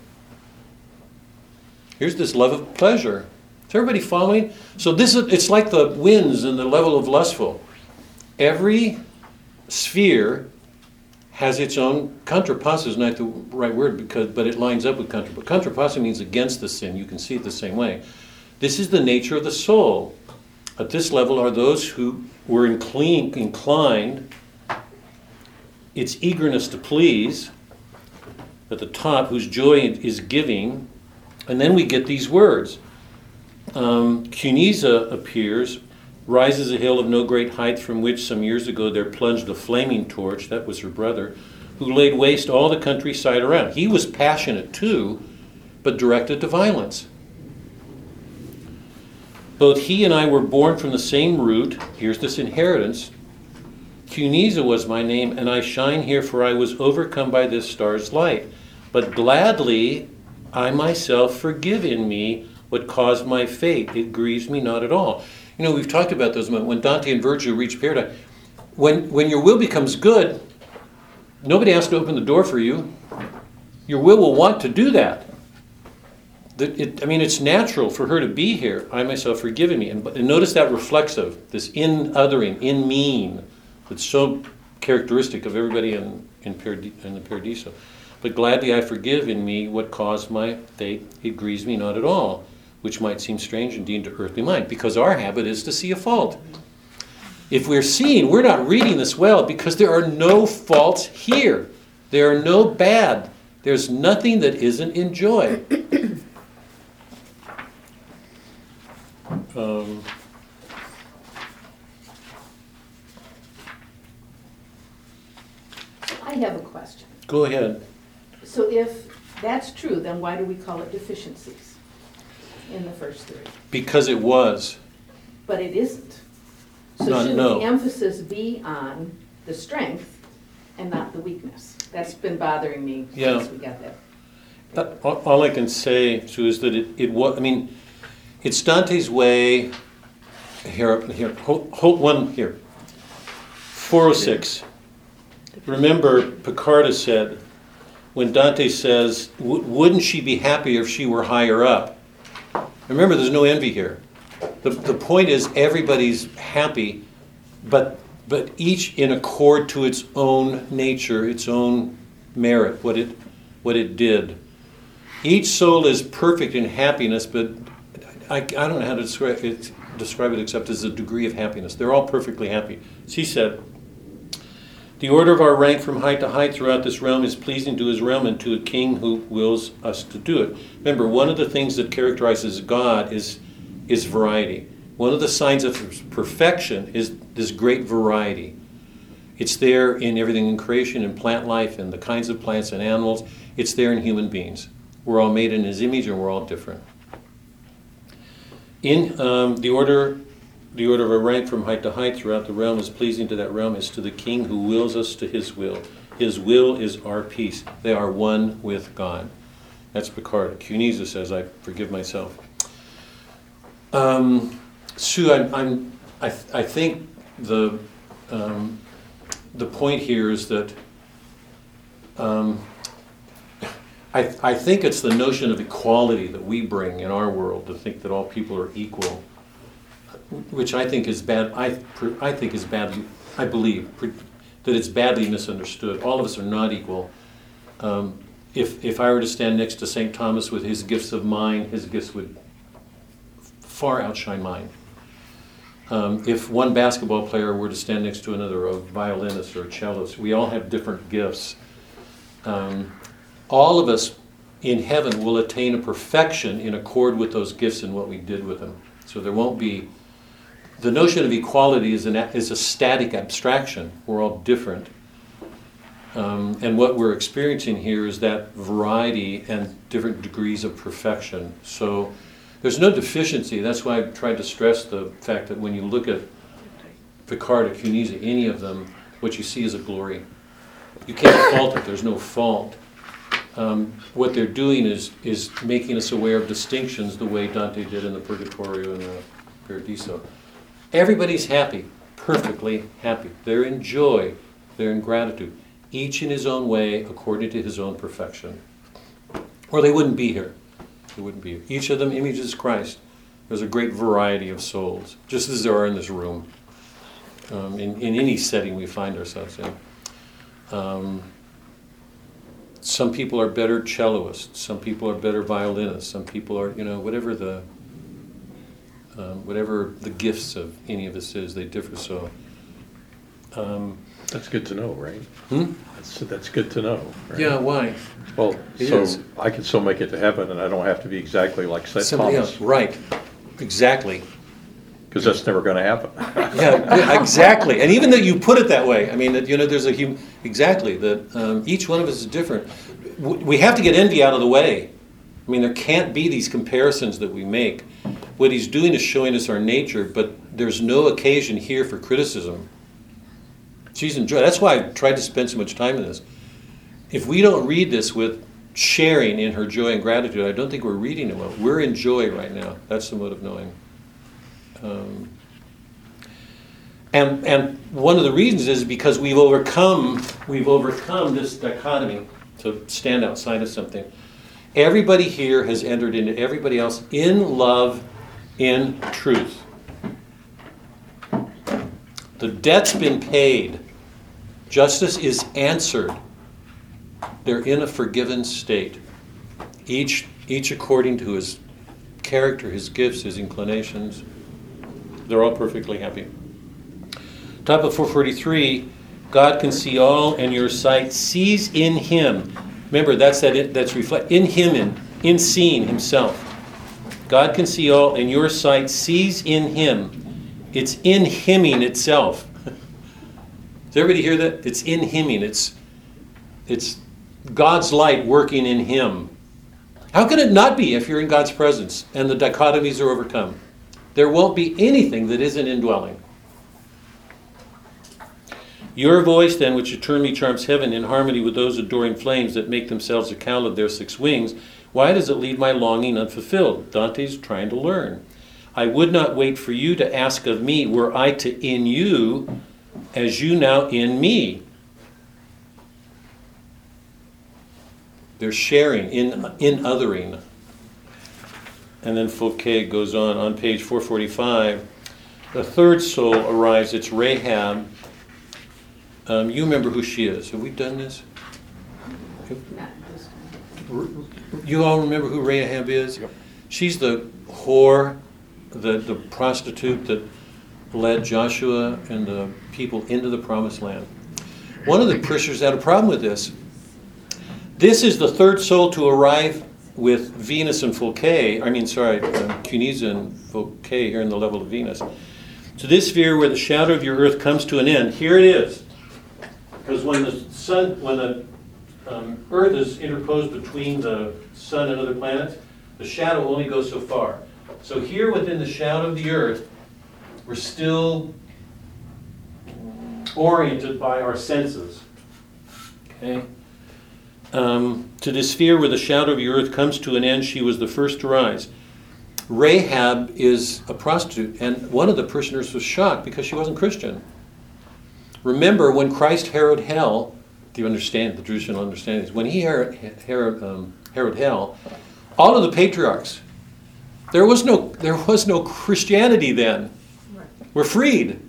Here's this love of pleasure. Is everybody following? So this is it's like the winds and the level of lustful. Every sphere has its own contrapasso is not the right word because but it lines up with contra. But contrapasso means against the sin. You can see it the same way. This is the nature of the soul. At this level are those who were incline, inclined, its eagerness to please, at the top, whose joy is giving, and then we get these words. Um, Cunizza appears, rises a hill of no great height from which some years ago there plunged a flaming torch, that was her brother, who laid waste all the countryside around. He was passionate too, but directed to violence. Both he and I were born from the same root. Here's this inheritance. Cunizza was my name, and I shine here, for I was overcome by this star's light. But gladly I myself forgive in me what caused my fate. It grieves me not at all. You know, we've talked about those moments when Dante and Virgil reach paradise. When, when your will becomes good, nobody has to open the door for you. Your will will want to do that. That it, I mean, it's natural for her to be here. I myself forgiven me. And, and notice that reflexive, this in othering, in mean, that's so characteristic of everybody in, in, Paradi- in the Paradiso. But gladly I forgive in me what caused my fate. It grieves me not at all, which might seem strange indeed to earthly mind, because our habit is to see a fault. If we're seeing, we're not reading this well because there are no faults here. There are no bad. There's nothing that isn't in joy. <coughs> Um, I have a question. go ahead. So if that's true, then why do we call it deficiencies in the first three? Because it was. But it isn't. So No, shouldn't no. the emphasis be on the strength and not the weakness? That's been bothering me Yeah. since we got that. Uh, All all I can say, Sue, is that it, it was, I mean, it's Dante's way, here, here, hold, hold one here. 406. Remember, Piccarda said, when Dante says, "W- wouldn't she be happier if she were higher up? Remember, there's no envy here. The, the point is, everybody's happy, but, but each in accord to its own nature, its own merit, what it, what it did. Each soul is perfect in happiness, but I, I don't know how to describe it, describe it except as a degree of happiness. They're all perfectly happy. She said, The order of our rank from height to height throughout this realm is pleasing to his realm and to a king who wills us to do it. Remember, one of the things that characterizes God is, is variety. One of the signs of perfection is this great variety. It's there in everything in creation, in plant life, and the kinds of plants and animals. It's there in human beings. We're all made in His image, and we're all different. In um, the order, the order of our rank from height to height throughout the realm is pleasing to that realm, is to the King who wills us to His will. His will is our peace. They are one with God. That's Picard. Cunizza says, "I forgive myself." Um, Sue, I'm, I'm I, th- I think the um, the point here is that um, I, I think it's the notion of equality that we bring in our world to think that all people are equal, which I think is bad. I, I think is badly. I believe that it's badly misunderstood. All of us are not equal. Um, if if I were to stand next to Saint Thomas with his gifts of mind, his gifts would far outshine mine. Um, if one basketball player were to stand next to another, a violinist or a cellist, we all have different gifts. Um, all of us in heaven will attain a perfection in accord with those gifts and what we did with them. So there won't be. The notion of equality is, an, is a static abstraction. We're all different. Um, and what we're experiencing here is that variety and different degrees of perfection. So there's no deficiency. That's why I tried to stress the fact that when you look at Picard, at Cunizza, any of them, what you see is a glory. You can't fault it. There's no fault. Um, what they're doing is is making us aware of distinctions the way Dante did in the Purgatorio and the Paradiso. Everybody's happy, perfectly happy. They're in joy, they're in gratitude, each in his own way, according to his own perfection. Or they wouldn't be here. They wouldn't be here. Each of them images Christ. There's a great variety of souls, just as there are in this room, um, in, in any setting we find ourselves in. Um, some people are better celloists, some people are better violinists, some people are, you know, whatever the um, whatever the gifts of any of us is, they differ. So, um, That's good to know, right? hmm? That's, that's good to know. right? yeah, why? Well, It so is. I can still make it to heaven and I don't have to be exactly like St. Somebody Thomas, else, right? Exactly. because that's never gonna happen. <laughs> Yeah, yeah, exactly. And even though you put it that way, I mean, that you know, there's a hum- exactly that um, each one of us is different. W- We have to get envy out of the way. I mean, there can't be these comparisons that we make. What he's doing is showing us our nature, but there's no occasion here for criticism. She's enjoying. That's why I tried to spend so much time in this. If we don't read this with sharing in her joy and gratitude, I don't think we're reading it well. We're in joy right now. That's the mode of knowing. Um, and, and one of the reasons is because we've overcome we've overcome this dichotomy to stand outside of something. Everybody here has entered into everybody else in love, in truth. The debt's been paid. Justice is answered. They're in a forgiven state. Each each according to his character, his gifts, his inclinations. They're all perfectly happy. Top of 443, God can see all, and your sight sees in Him. Remember, that's that. That's reflect in Him, in in seeing Himself. God can see all, and your sight sees in Him. It's in Himing itself. Does everybody hear that? It's in Himing. It's it's God's light working in Him. How can it not be if you're in God's presence and the dichotomies are overcome? There won't be anything that isn't indwelling. Your voice, then, which eternally charms heaven in harmony with those adoring flames that make themselves a of their six wings, why does it leave my longing unfulfilled? Dante's trying to learn. I would not wait for you to ask of me, were I to in you as you now in me. They're sharing, in, in othering. And then Folquet goes on, on page 445. The third soul arrives, it's Rahab. Um, you remember who she is. Have we done this? Not this time. You all remember who Rahab is? She's the whore, the, the prostitute that led Joshua and the people into the promised land. One of the parishioners had a problem with this. This is the third soul to arrive with Venus and Folquet, I mean, sorry, um, Cunizza and Folquet here in the level of Venus. To this sphere where the shadow of your earth comes to an end, here it is. Because when the sun, when the um, Earth is interposed between the sun and other planets, the shadow only goes so far. So here within the shadow of the Earth, we're still oriented by our senses. Okay? Um, to the sphere where the shadow of the earth comes to an end, she was the first to rise. Rahab is a prostitute, and one of the prisoners was shocked because she wasn't Christian. Remember when Christ harrowed hell, do you understand the traditional understanding is when he harrowed, um, harrowed hell, all of the patriarchs, there was no there was no Christianity then. We're freed.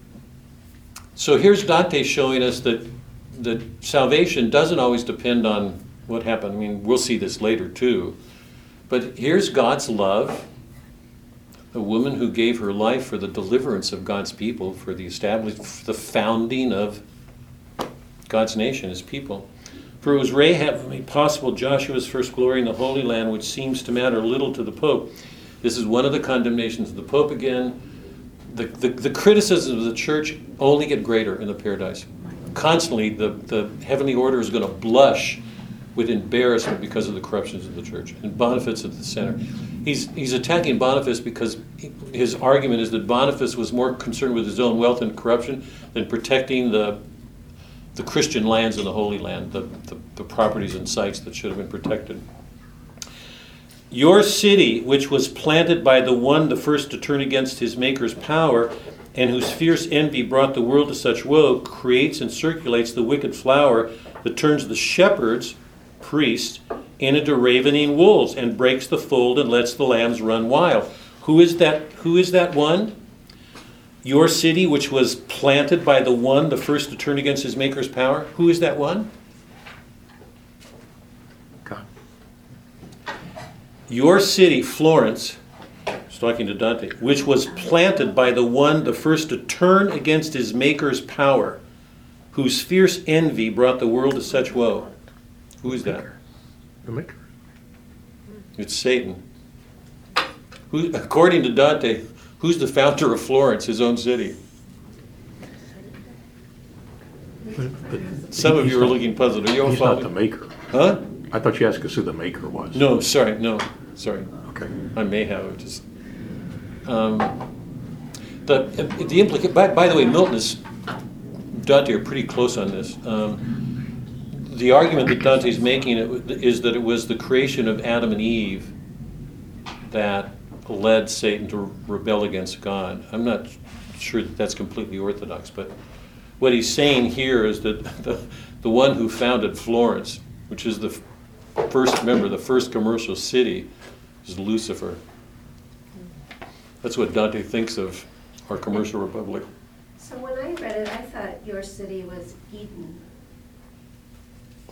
So here's Dante showing us that that salvation doesn't always depend on what happened. I mean, we'll see this later too. But here's God's love a woman who gave her life for the deliverance of God's people, for the establishment, for the founding of God's nation, His people. For it was Rahab made possible Joshua's first glory in the Holy Land, which seems to matter little to the Pope. This is one of the condemnations of the Pope again. The, the, the criticisms of the church only get greater in the paradise. Constantly, the, the heavenly order is going to blush with embarrassment because of the corruptions of the church. And Boniface at the center. He's, he's attacking Boniface because he- his argument is that Boniface was more concerned with his own wealth and corruption than protecting the, the Christian lands in the Holy Land, the, the, the properties and sites that should have been protected. Your city, which was planted by the one the first to turn against his Maker's power, and whose fierce envy brought the world to such woe, creates and circulates the wicked flower that turns the shepherds, priests, into ravening wolves, and breaks the fold and lets the lambs run wild. Who is that? Who is that one? Your city, which was planted by the one the first to turn against his Maker's power. Who is that one? God. Your city, Florence, he's talking to Dante, which was planted by the one the first to turn against his Maker's power, whose fierce envy brought the world to such woe. Who is that? The maker. It's Satan. Who, according to Dante, who's the founder of Florence, his own city? Some of you are looking puzzled. Are you all He's not the following? maker. Huh? I thought you asked us who the maker was. No, sorry, no, sorry. Okay. I may have, just. Um, the, the implica, by, by the way, Milton is, Dante are pretty close on this. Um, the argument that Dante's making it- is that it was the creation of Adam and Eve that led Satan to rebel against God. I'm not sure that that's completely orthodox, but what he's saying here is that <laughs> the, the one who founded Florence, which is the first, remember, the first commercial city, is Lucifer. That's what Dante thinks of our commercial republic. So when I read it, I thought your city was Eden.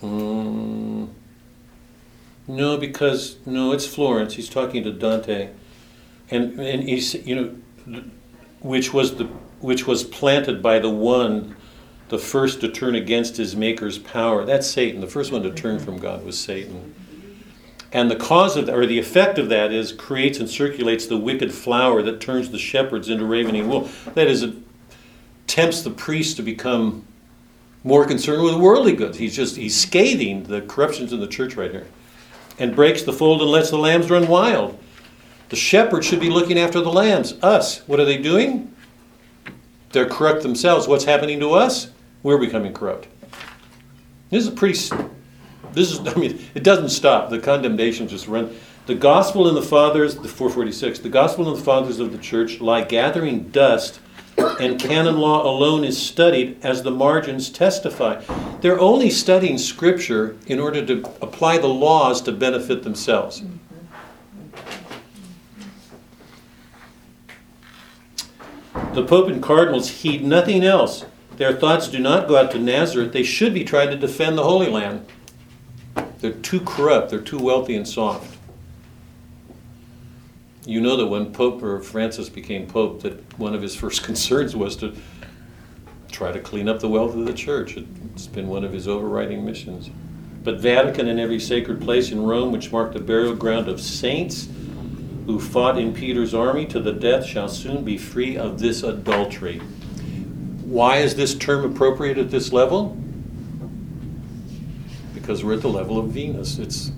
Mm, no, because no, it's Florence. He's talking to Dante, and and you know, which was the which was planted by the one, the first to turn against his maker's power. That's Satan. The first one to turn from God was Satan. And the cause of that, or the effect of that is creates and circulates the wicked flower that turns the shepherds into ravening wool. That is, it tempts the priest to become more concerned with worldly goods. He's just he's scathing the corruptions in the church right here, and breaks the fold and lets the lambs run wild. The shepherd should be looking after the lambs. Us, what are they doing? They're corrupt themselves. What's happening to us? We're becoming corrupt. This is a pretty. This is. <laughs> I mean, it doesn't stop. The condemnation just run. The gospel and the fathers, the 446. The gospel and the fathers of the church lie gathering dust and canon law alone is studied as the margins testify. They're only studying scripture in order to apply the laws to benefit themselves. The Pope and cardinals heed nothing else. Their thoughts do not go out to Nazareth. They should be trying to defend the Holy Land. They're too corrupt, they're too wealthy and soft. You know that when Pope or Francis became Pope, that one of his first <laughs> concerns was to try to clean up the wealth of the church. It's been one of his overriding missions. But Vatican and every sacred place in Rome, which marked the burial ground of saints who fought in Peter's army to the death, shall soon be free of this adultery. Why is this term appropriate at this level? Because we're at the level of Venus. It's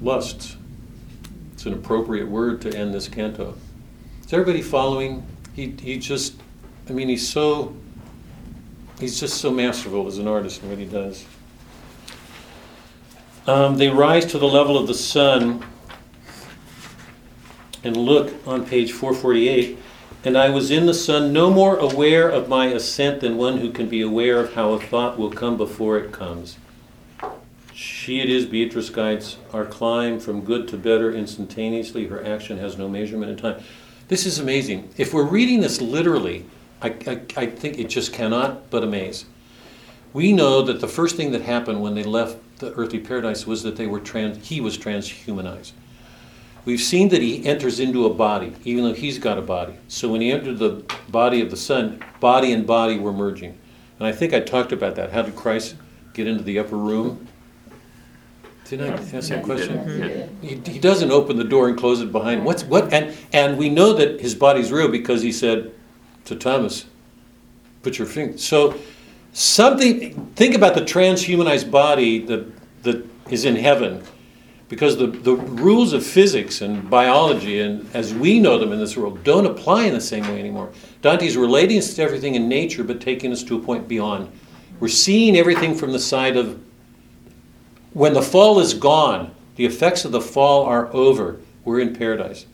lust. It's an appropriate word to end this canto. Is everybody following? He, he just, I mean, he's so, he's just so masterful as an artist in what he does. Um, they rise to the level of the sun and look on page 448. And I was in the sun, no more aware of my ascent than one who can be aware of how a thought will come before it comes. She it is, Beatrice guides our climb from good to better instantaneously. Her action has no measurement in time. This is amazing. If we're reading this literally, I, I, I think it just cannot but amaze. We know that the first thing that happened when they left the earthly paradise was that they were trans, he was transhumanized. We've seen that he enters into a body, even though he's got a body. So when he entered the body of the Son, body and body were merging. And I think I talked about that. How did Christ get into the upper room? Didn't I ask that question? He, he doesn't open the door and close it behind him. What's what? And and we know that his body's real because he said to Thomas, "Put your finger." So something. Think about the transhumanized body that that is in heaven, because the the rules of physics and biology and as we know them in this world don't apply in the same way anymore. Dante's relating us to everything in nature, but taking us to a point beyond. We're seeing everything from the side of when the fall is gone, the effects of the fall are over. We're in paradise.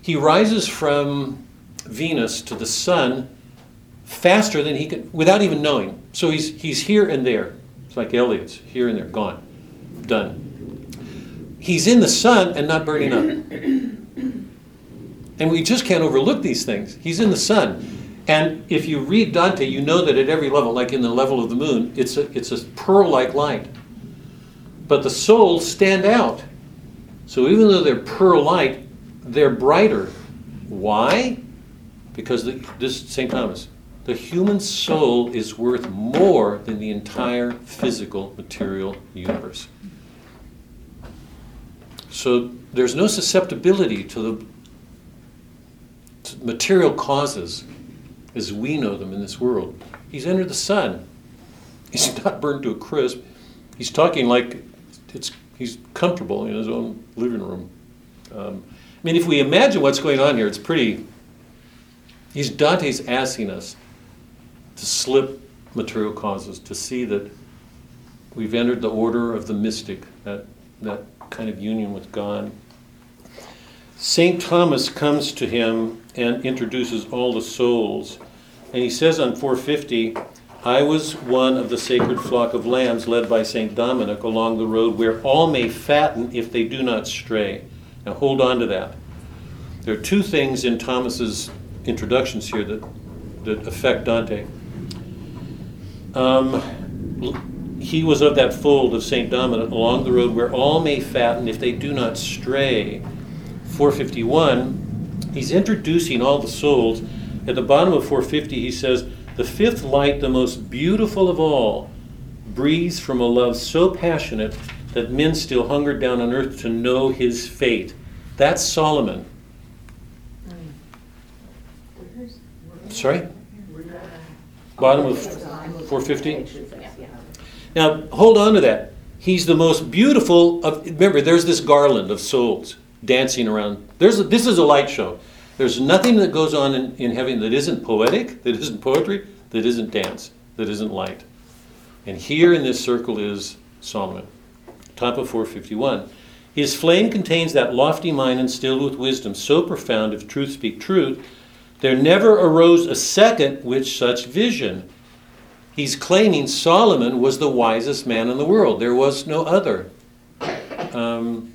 He rises from Venus to the sun faster than he could, without even knowing. So he's, he's here and there. It's like Eliot's, here and there, gone, done. He's in the sun and not burning up. And we just can't overlook these things. He's in the sun. And if you read Dante, you know that at every level, like in the level of the moon, it's a, it's a pearl like light but the souls stand out. So even though they're pearl light, they're brighter. Why? Because the, this is St. Thomas. The human soul is worth more than the entire physical material universe. So there's no susceptibility to the to material causes as we know them in this world. He's entered the sun. <laughs> He's not burned to a crisp. He's talking like it's he's comfortable in his own living room. Um, I mean, if we imagine what's going on here, it's pretty. He's Dante's asking us to slip material causes, to see that we've entered the order of the mystic, that that kind of union with God. Saint Thomas comes to him and introduces all the souls, and he says on 450. I was one of the sacred flock of lambs led by St. Dominic along the road where all may fatten if they do not stray. Now hold on to that. There are two things in Thomas's introductions here that, that affect Dante. Um, he was of that fold of St. Dominic along the road where all may fatten if they do not stray. 451, he's introducing all the souls. At the bottom of 450, he says, the fifth light, the most beautiful of all, breathes from a love so passionate that men still hunger down on earth to know his fate. That's Solomon. Sorry? Bottom of 450? Now, hold on to that. He's the most beautiful of, remember, there's this garland of souls dancing around. There's a, this is a light show. There's nothing that goes on in, in heaven that isn't poetic, that isn't poetry, that isn't dance, that isn't light. And here in this circle is Solomon, top of 451. His flame contains that lofty mind instilled with wisdom so profound, if truth speak truth, there never arose a second with such vision. He's claiming Solomon was the wisest man in the world. There was no other. Um,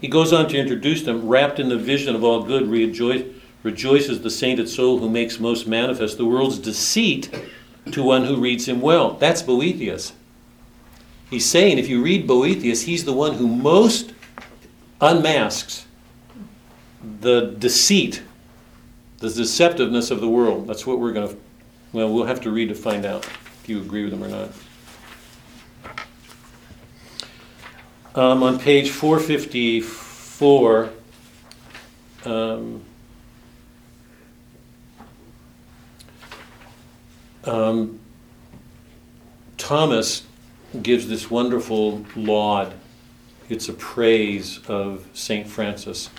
he goes on to introduce them, wrapped in the vision of all good, rejoice, rejoices the sainted soul who makes most manifest the world's deceit to one who reads him well. That's Boethius. He's saying if you read Boethius, he's the one who most unmasks the deceit, the deceptiveness of the world. That's what we're going to, well, we'll have to read to find out if you agree with them or not. Um, on page 454, um, um, Thomas gives this wonderful laud. It's a praise of St. Francis.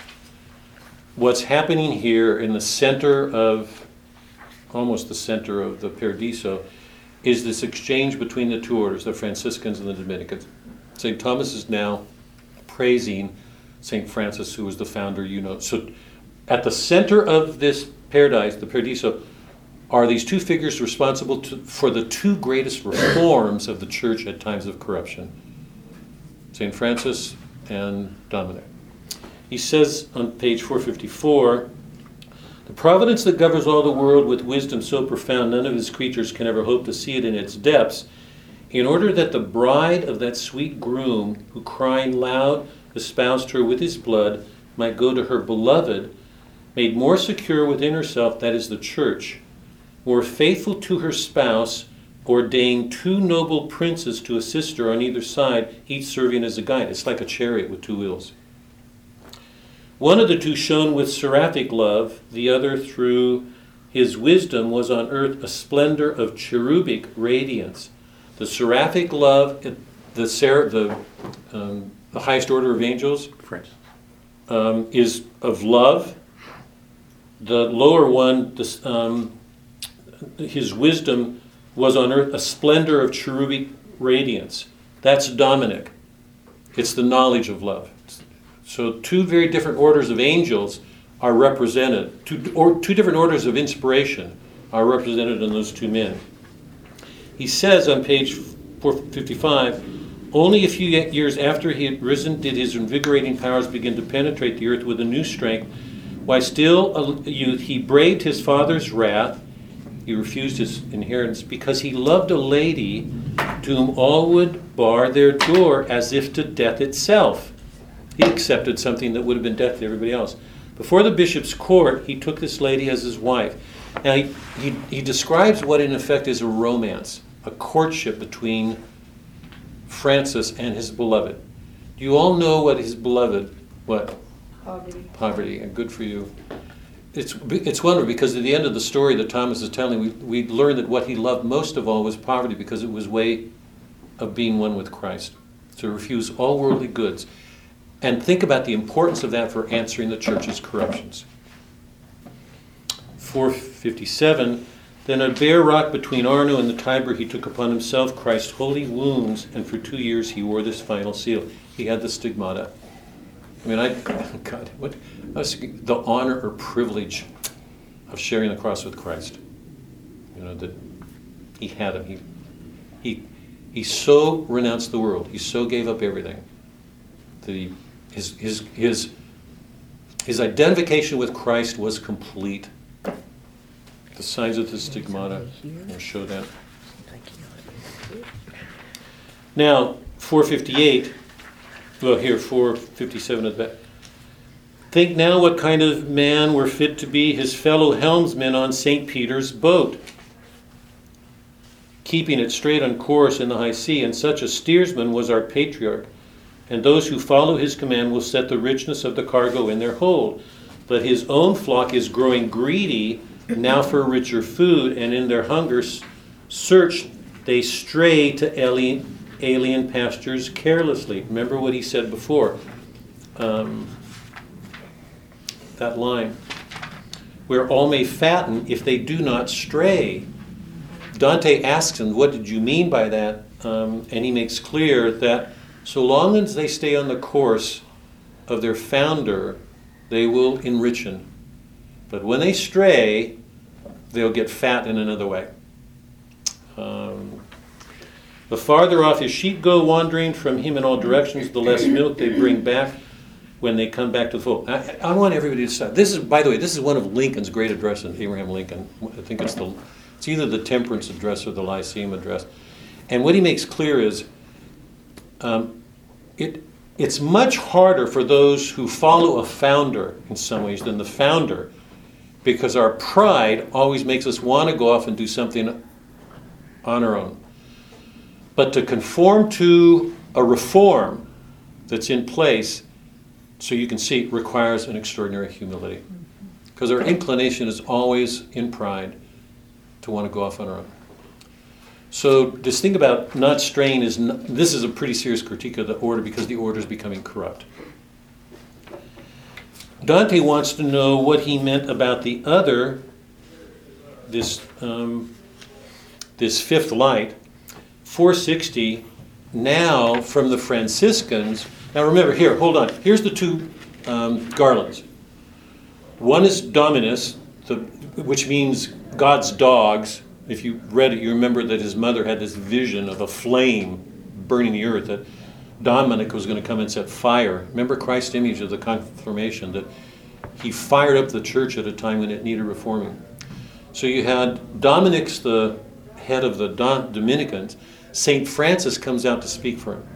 What's happening here in the center of, almost the center of the Paradiso, is this exchange between the two orders, the Franciscans and the Dominicans. St. Thomas is now praising St. Francis, who was the founder, you know. So at the center of this paradise, the Paradiso, are these two figures responsible to, for the two greatest reforms of the church at times of corruption St. Francis and Dominic. He says on page 454 The providence that governs all the world with wisdom so profound, none of his creatures can ever hope to see it in its depths, in order that the bride of that sweet groom, who crying loud espoused her with his blood, might go to her beloved, made more secure within herself, that is the church, more faithful to her spouse, ordained two noble princes to assist her on either side, each serving as a guide. It's like a chariot with two wheels. One of the two shone with seraphic love, the other through his wisdom was on earth a splendor of cherubic radiance. The seraphic love, the, ser- the, um, the highest order of angels, um, is of love. The lower one, this, um, his wisdom was on earth a splendor of cherubic radiance. That's Dominic. It's the knowledge of love. So two very different orders of angels are represented. Two, or, two different orders of inspiration are represented in those two men. He says on page 455 only a few years after he had risen did his invigorating powers begin to penetrate the earth with a new strength. While still a youth, he braved his father's wrath. He refused his inheritance because he loved a lady to whom all would bar their door as if to death itself. He accepted something that would have been death to everybody else. Before the bishop's court, he took this lady as his wife. Now, he, he, he describes what in effect is a romance, a courtship between Francis and his beloved. Do you all know what his beloved, what? Poverty. Poverty, and good for you. It's, it's wonderful because at the end of the story that Thomas is telling, we, we learn that what he loved most of all was poverty because it was way of being one with Christ. To refuse all worldly goods. And think about the importance of that for answering the church's corruptions. 457 Then a bare rock between Arno and the Tiber he took upon himself Christ's holy wounds, and for two years he wore this final seal. He had the stigmata. I mean, I, <laughs> God, what, the honor or privilege of sharing the cross with Christ. You know, that he had him. He, he, he so renounced the world, he so gave up everything, that he, his, his, his, his identification with Christ was complete. The signs of the stigmata will show that. Now, 458, well, here, 457 at the back. Think now what kind of man were fit to be his fellow helmsman on St. Peter's boat, keeping it straight on course in the high sea, and such a steersman was our patriarch. And those who follow his command will set the richness of the cargo in their hold. But his own flock is growing greedy now for richer food, and in their hunger search they stray to alien, alien pastures carelessly. Remember what he said before. Um, that line. Where all may fatten if they do not stray. Dante asks him, What did you mean by that? Um, and he makes clear that so long as they stay on the course of their founder, they will enrich him. But when they stray, they'll get fat in another way. Um, the farther off his sheep go wandering from him in all directions, the less milk they bring back when they come back to the fold. I, I want everybody to stop. This is, by the way, this is one of Lincoln's great addresses, Abraham Lincoln. I think it's the, it's either the Temperance Address or the Lyceum Address. And what he makes clear is, um, it, it's much harder for those who follow a founder in some ways than the founder because our pride always makes us want to go off and do something on our own. But to conform to a reform that's in place, so you can see, requires an extraordinary humility. Because our inclination is always in pride to want to go off on our own. So this thing about not strain is this is a pretty serious critique of the order because the order is becoming corrupt. Dante wants to know what he meant about the other, this um, this fifth light, 460. Now from the Franciscans. Now remember here, hold on. Here's the two um, garlands. One is Dominus, the, which means God's dogs. If you read it, you remember that his mother had this vision of a flame burning the earth. That Dominic was going to come and set fire. Remember Christ's image of the confirmation that he fired up the church at a time when it needed reforming. So you had Dominic's the head of the Dominicans. St. Francis comes out to speak for him.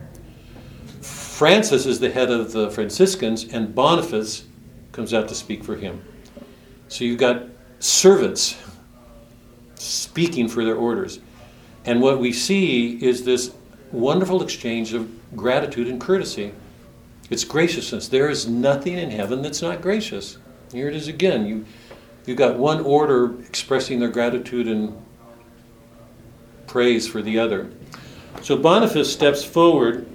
Francis is the head of the Franciscans, and Boniface comes out to speak for him. So you've got servants speaking for their orders. And what we see is this wonderful exchange of gratitude and courtesy. It's graciousness. There is nothing in heaven that's not gracious. Here it is again. You, you've got one order expressing their gratitude and praise for the other. So Boniface steps forward,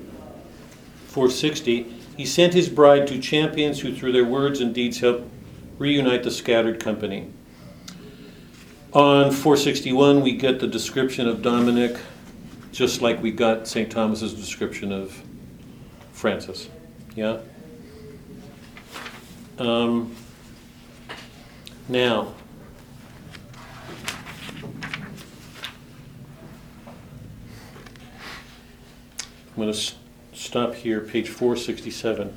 460. He sent his bride to champions who, through their words and deeds, helped reunite the scattered company. On 461, we get the description of Dominic, just like we got St. Thomas's description of Francis. Yeah? Um, now, I'm going to stop here, page 467.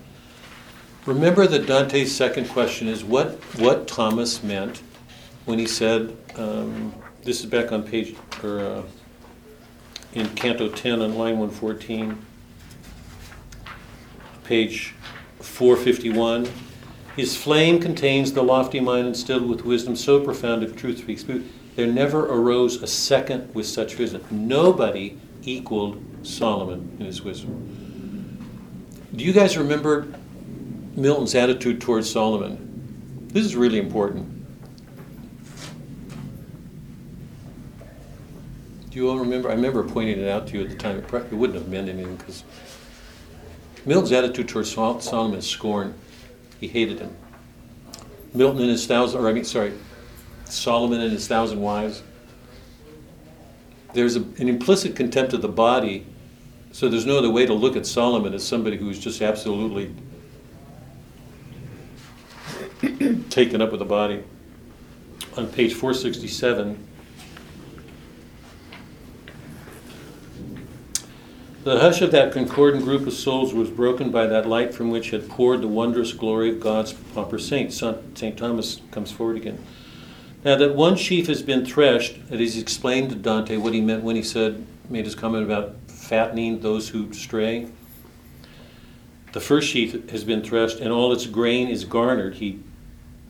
Remember that Dante's second question is what, what Thomas meant when he said, um, this is back on page, or uh, in Canto 10 on line 114, page 451. His flame contains the lofty mind instilled with wisdom so profound if truth speaks. There never arose a second with such wisdom. Nobody equaled Solomon in his wisdom. Do you guys remember Milton's attitude towards Solomon? This is really important. Do you all remember? I remember pointing it out to you at the time. It, probably, wouldn't have meant anything because Milton's attitude towards Sol- Solomon is scorn. He hated him. Milton and his thousand, or I mean, sorry, Solomon and his thousand wives. There's a, an implicit contempt of the body, so there's no other way to look at Solomon as somebody who's just absolutely taken up with the body. On page 467, The hush of that concordant group of souls was broken by that light from which had poured the wondrous glory of God's pauper saint. St. Thomas comes forward again. Now, that one sheaf has been threshed, and he's explained to Dante what he meant when he said, made his comment about fattening those who stray. The first sheaf has been threshed, and all its grain is garnered. He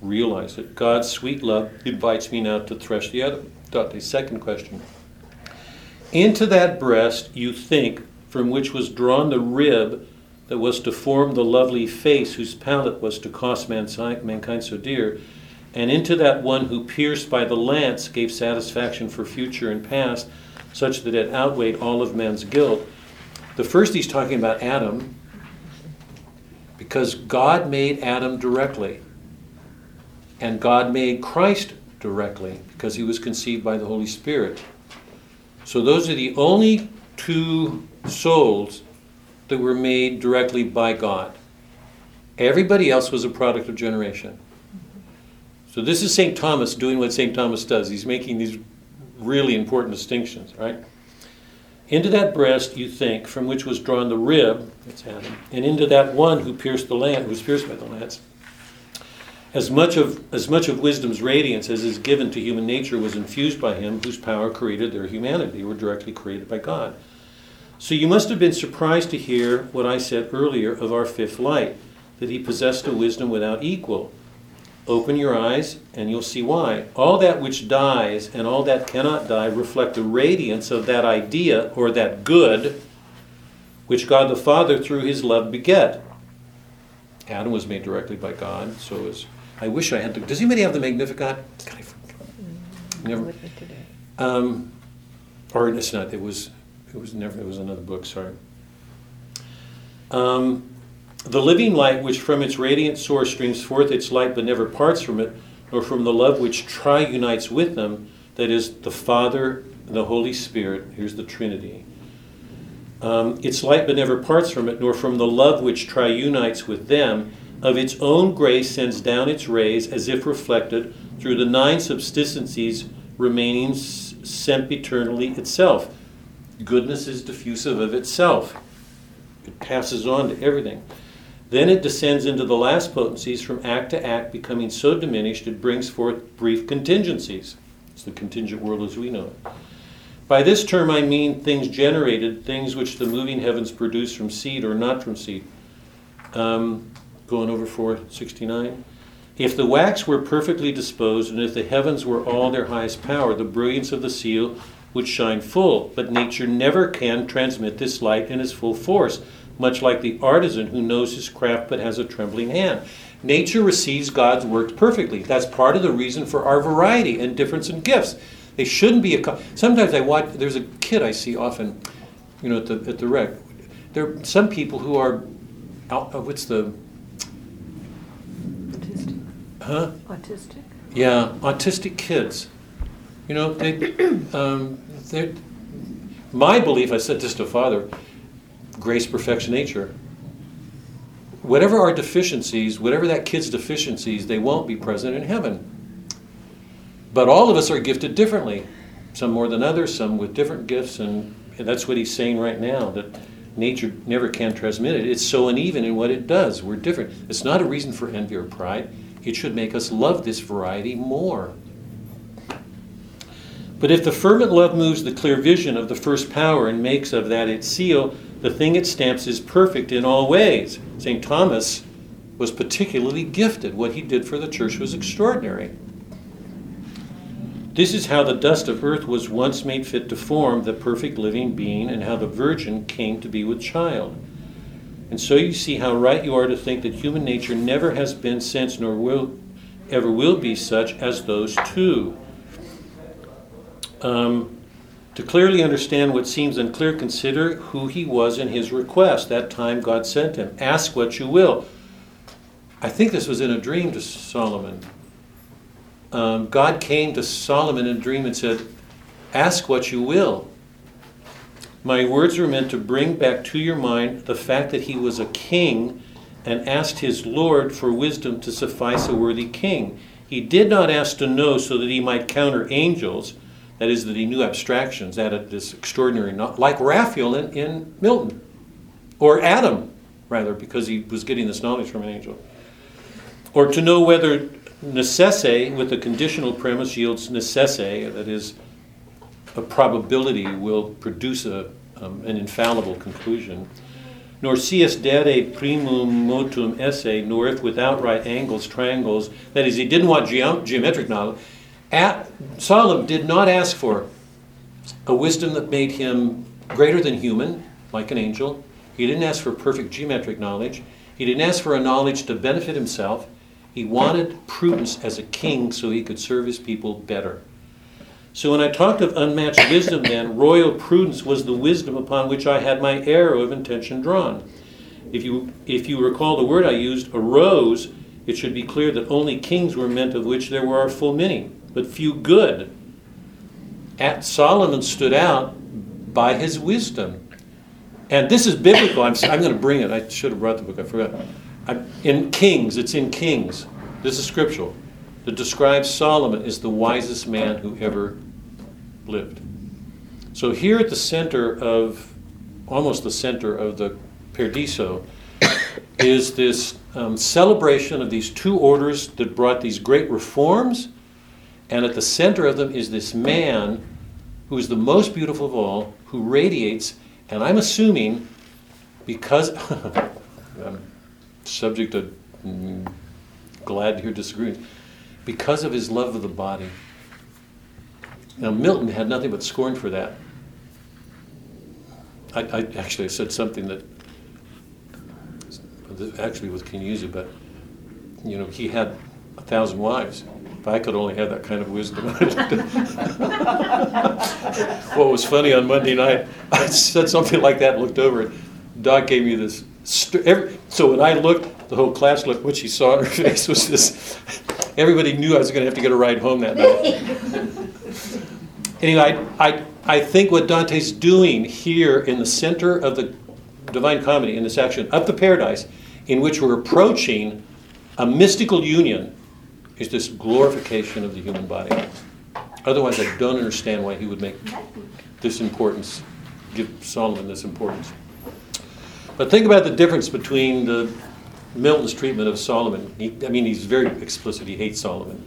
realized it. God's sweet love invites me now to thresh the other. Dante's second question. Into that breast, you think, from which was drawn the rib that was to form the lovely face whose palate was to cost mankind so dear, and into that one who pierced by the lance gave satisfaction for future and past, such that it outweighed all of men's guilt. The first he's talking about Adam, because God made Adam directly, and God made Christ directly, because he was conceived by the Holy Spirit. So those are the only two souls that were made directly by God. Everybody else was a product of generation. So this is St. Thomas doing what St. Thomas does. He's making these really important distinctions, right? Into that breast, you think, from which was drawn the rib, that's Adam, and into that one who pierced the lance, who was pierced by the lance. As much of as much of wisdom's radiance as is given to human nature was infused by him, whose power created their humanity, were directly created by God. So you must have been surprised to hear what I said earlier of our fifth light, that he possessed a wisdom without equal. Open your eyes and you'll see why. All that which dies and all that cannot die reflect the radiance of that idea or that good which God the Father through his love beget. Adam was made directly by God, so is I wish I had the does anybody have the Magnificat? God, I never With today. um, or it's not, it was it was never it was another book, sorry. Um, the living light, which from its radiant source streams forth its light but never parts from it, nor from the love which triunites with them, that is the Father and the Holy Spirit, here's the Trinity. Um, its light but never parts from it, nor from the love which triunites with them, of its own grace sends down its rays as if reflected through the nine subsistencies remaining sempiternally itself. Goodness is diffusive of itself. It passes on to everything. Then it descends into the last potencies from act to act, becoming so diminished it brings forth brief contingencies. It's the contingent world as we know it. By this term I mean things generated, things which the moving heavens produce from seed or not from seed. Um, going over 469. If the wax were perfectly disposed, and if the heavens were all their highest power, the brilliance of the seal would shine full. But nature never can transmit this light in its full force, much like the artisan who knows his craft but has a trembling hand. Nature receives God's work perfectly. That's part of the reason for our variety and difference in gifts. They shouldn't be a. Sometimes I watch. There's a kid I see often, you know, at the at the rec. There are some people who are, out, uh, what's the, Autistic. huh? Autistic? Yeah, autistic kids. You know, they, um, my belief, I said this to Father, grace, perfection, nature. Whatever our deficiencies, whatever that kid's deficiencies, they won't be present in heaven. But all of us are gifted differently, some more than others, some with different gifts, and that's what he's saying right now that nature never can transmit it. It's so uneven in what it does. We're different. It's not a reason for envy or pride. It should make us love this variety more. But if the fervent love moves the clear vision of the first power and makes of that its seal, the thing it stamps is perfect in all ways. St. Thomas was particularly gifted. What he did for the church was extraordinary. This is how the dust of earth was once made fit to form the perfect living being, and how the Virgin came to be with child. And so you see how right you are to think that human nature never has been since, nor will ever will be such as those two. Um, to clearly understand what seems unclear, consider who he was in his request. That time God sent him. Ask what you will. I think this was in a dream to Solomon. Um, God came to Solomon in a dream and said, Ask what you will. My words were meant to bring back to your mind the fact that he was a king and asked his Lord for wisdom to suffice a worthy king. He did not ask to know so that he might counter angels, that is, that he knew abstractions, added this extraordinary, like Raphael in, in Milton, or Adam, rather, because he was getting this knowledge from an angel. Or to know whether necesse with a conditional premise yields necesse, that is, a probability will produce a, um, an infallible conclusion. Nor si est dare primum motum esse, nor if without right angles, triangles, that is, he didn't want geom- geometric knowledge. At, Solomon did not ask for a wisdom that made him greater than human, like an angel. He didn't ask for perfect geometric knowledge. He didn't ask for a knowledge to benefit himself. He wanted prudence as a king so he could serve his people better. So when I talked of unmatched wisdom, then, royal prudence was the wisdom upon which I had my arrow of intention drawn. If you, if you recall the word I used, arose, it should be clear that only kings were meant of which there were a full many, but few good. At Solomon stood out by his wisdom. And this is biblical. I'm, I'm going to bring it. I should have brought the book. I forgot. I'm, in Kings, it's in Kings. This is scriptural. That describes Solomon as the wisest man who ever lived. So here at the center of, almost the center of the Paradiso, is this um, celebration of these two orders that brought these great reforms. And at the center of them is this man who is the most beautiful of all, who radiates, and I'm assuming because <laughs> I'm subject to mm, glad to hear disagreements, because of his love of the body. Now, Milton had nothing but scorn for that. I, I actually said something that actually with Kenyuzu, but you know, he had a thousand wives. If I could only have that kind of wisdom. <laughs> what was funny on Monday night, I said something like that, looked over, and Doc gave me this. St- every, so when I looked, the whole class looked, what she saw on her <laughs> face was this. Everybody knew I was going to have to get a ride home that night. <laughs> anyway, I, I, I think what Dante's doing here in the center of the Divine Comedy, in this action, Up the Paradise, in which we're approaching a mystical union, is this glorification of the human body. Otherwise, I don't understand why he would make this importance, give Solomon this importance. But think about the difference between the Milton's treatment of Solomon. He, I mean, he's very explicit. He hates Solomon.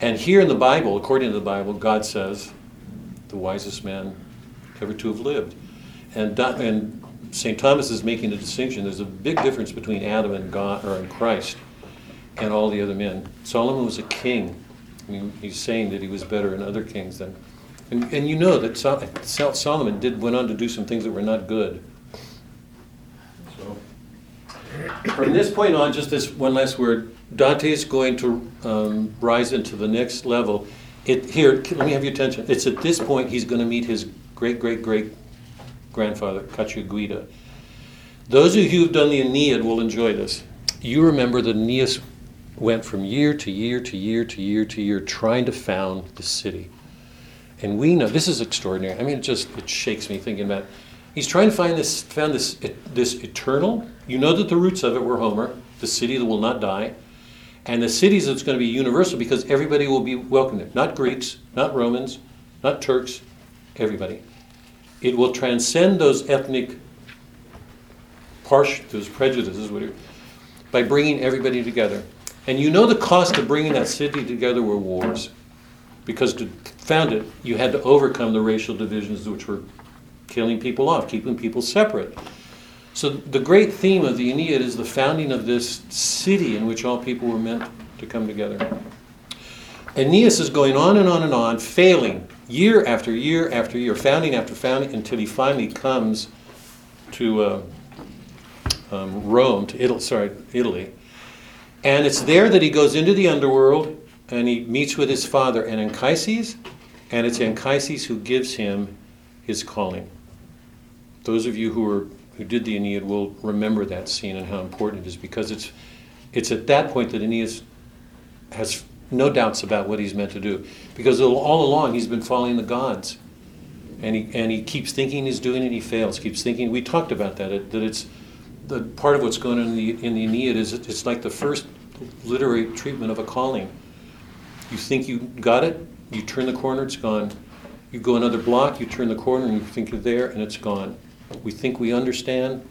And here in the Bible, according to the Bible, God says, the wisest man ever to have lived. And, and St. Thomas is making a distinction. There's a big difference between Adam and God, or and Christ, and all the other men. Solomon was a king. I mean, he's saying that he was better than other kings than. And, and you know that Sol- Solomon did went on to do some things that were not good. So, from this point on, just this one last word. Dante is going to um, rise into the next level. It here. Let me have your attention. It's at this point he's going to meet his great great great grandfather Cacciaguida. Those of you who've done the Aeneid will enjoy this. You remember the Aeneas went from year to year to year to year to year trying to found the city. And we know this is extraordinary. I mean, it just it shakes me thinking about. It. He's trying to find this found this this eternal. You know that the roots of it were Homer, the city that will not die, and the cities that's going to be universal because everybody will be welcome there. Not Greeks, not Romans, not Turks, everybody. It will transcend those ethnic partial, those prejudices, by bringing everybody together. And you know the cost of bringing that city together were wars. Because to found it, you had to overcome the racial divisions which were killing people off, keeping people separate. So the great theme of the Aeneid is the founding of this city in which all people were meant to come together. Aeneas is going on and on and on, failing year after year after year, founding after founding, until he finally comes to uh, um, Rome, to Italy, sorry, Italy. And it's there that he goes into the underworld and he meets with his father and Anchises, and it's Anchises who gives him his calling. Those of you who are who did the Aeneid will remember that scene and how important it is because it's it's at that point that Aeneas has no doubts about what he's meant to do because all along he's been following the gods and he and he keeps thinking he's doing it he fails keeps thinking we talked about that that it's the part of what's going on in the in the Aeneid is it- it's like the first literary treatment of a calling. You think you got it you turn the corner it's gone. You go another block you turn the corner and you think you're there and it's gone. We think we understand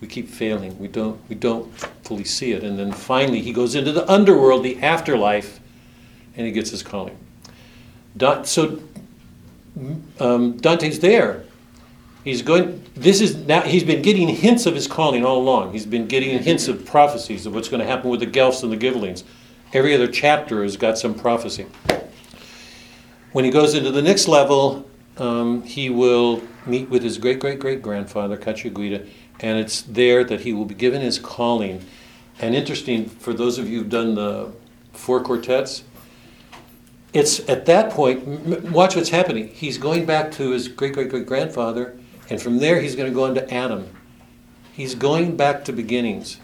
we keep failing. We don't we don't fully see it. And then finally he goes into the underworld the afterlife and he gets his calling. Da- so um, dante's there he's going this is now he's been getting hints of his calling all along he's been getting hints of prophecies of what's going to happen with the guelphs and the ghibellines every other chapter has got some prophecy when he goes into the next level um, he will meet with his great great great grandfather Cacciaguida, and it's there that he will be given his calling. And interesting for those of you who've done the four quartets, it's at that point. Watch what's happening. He's going back to his great great great grandfather, and from there he's going to go on to Adam. He's going back to beginnings.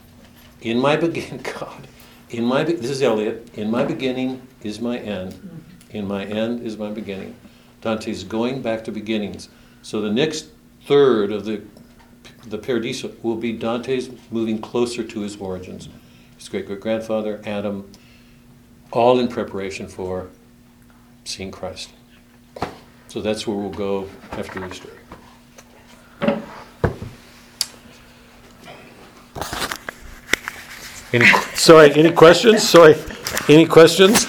In my begin, <laughs> God, in my be- this is Eliot. In my beginning is my end. In my end is my beginning. Dante's going back to beginnings. So the next third of the the Paradiso will be Dante's moving closer to his origins. His great great grandfather, Adam, all in preparation for seeing Christ. So that's where we'll go after Easter. Any, so, any questions? Sorry, any questions?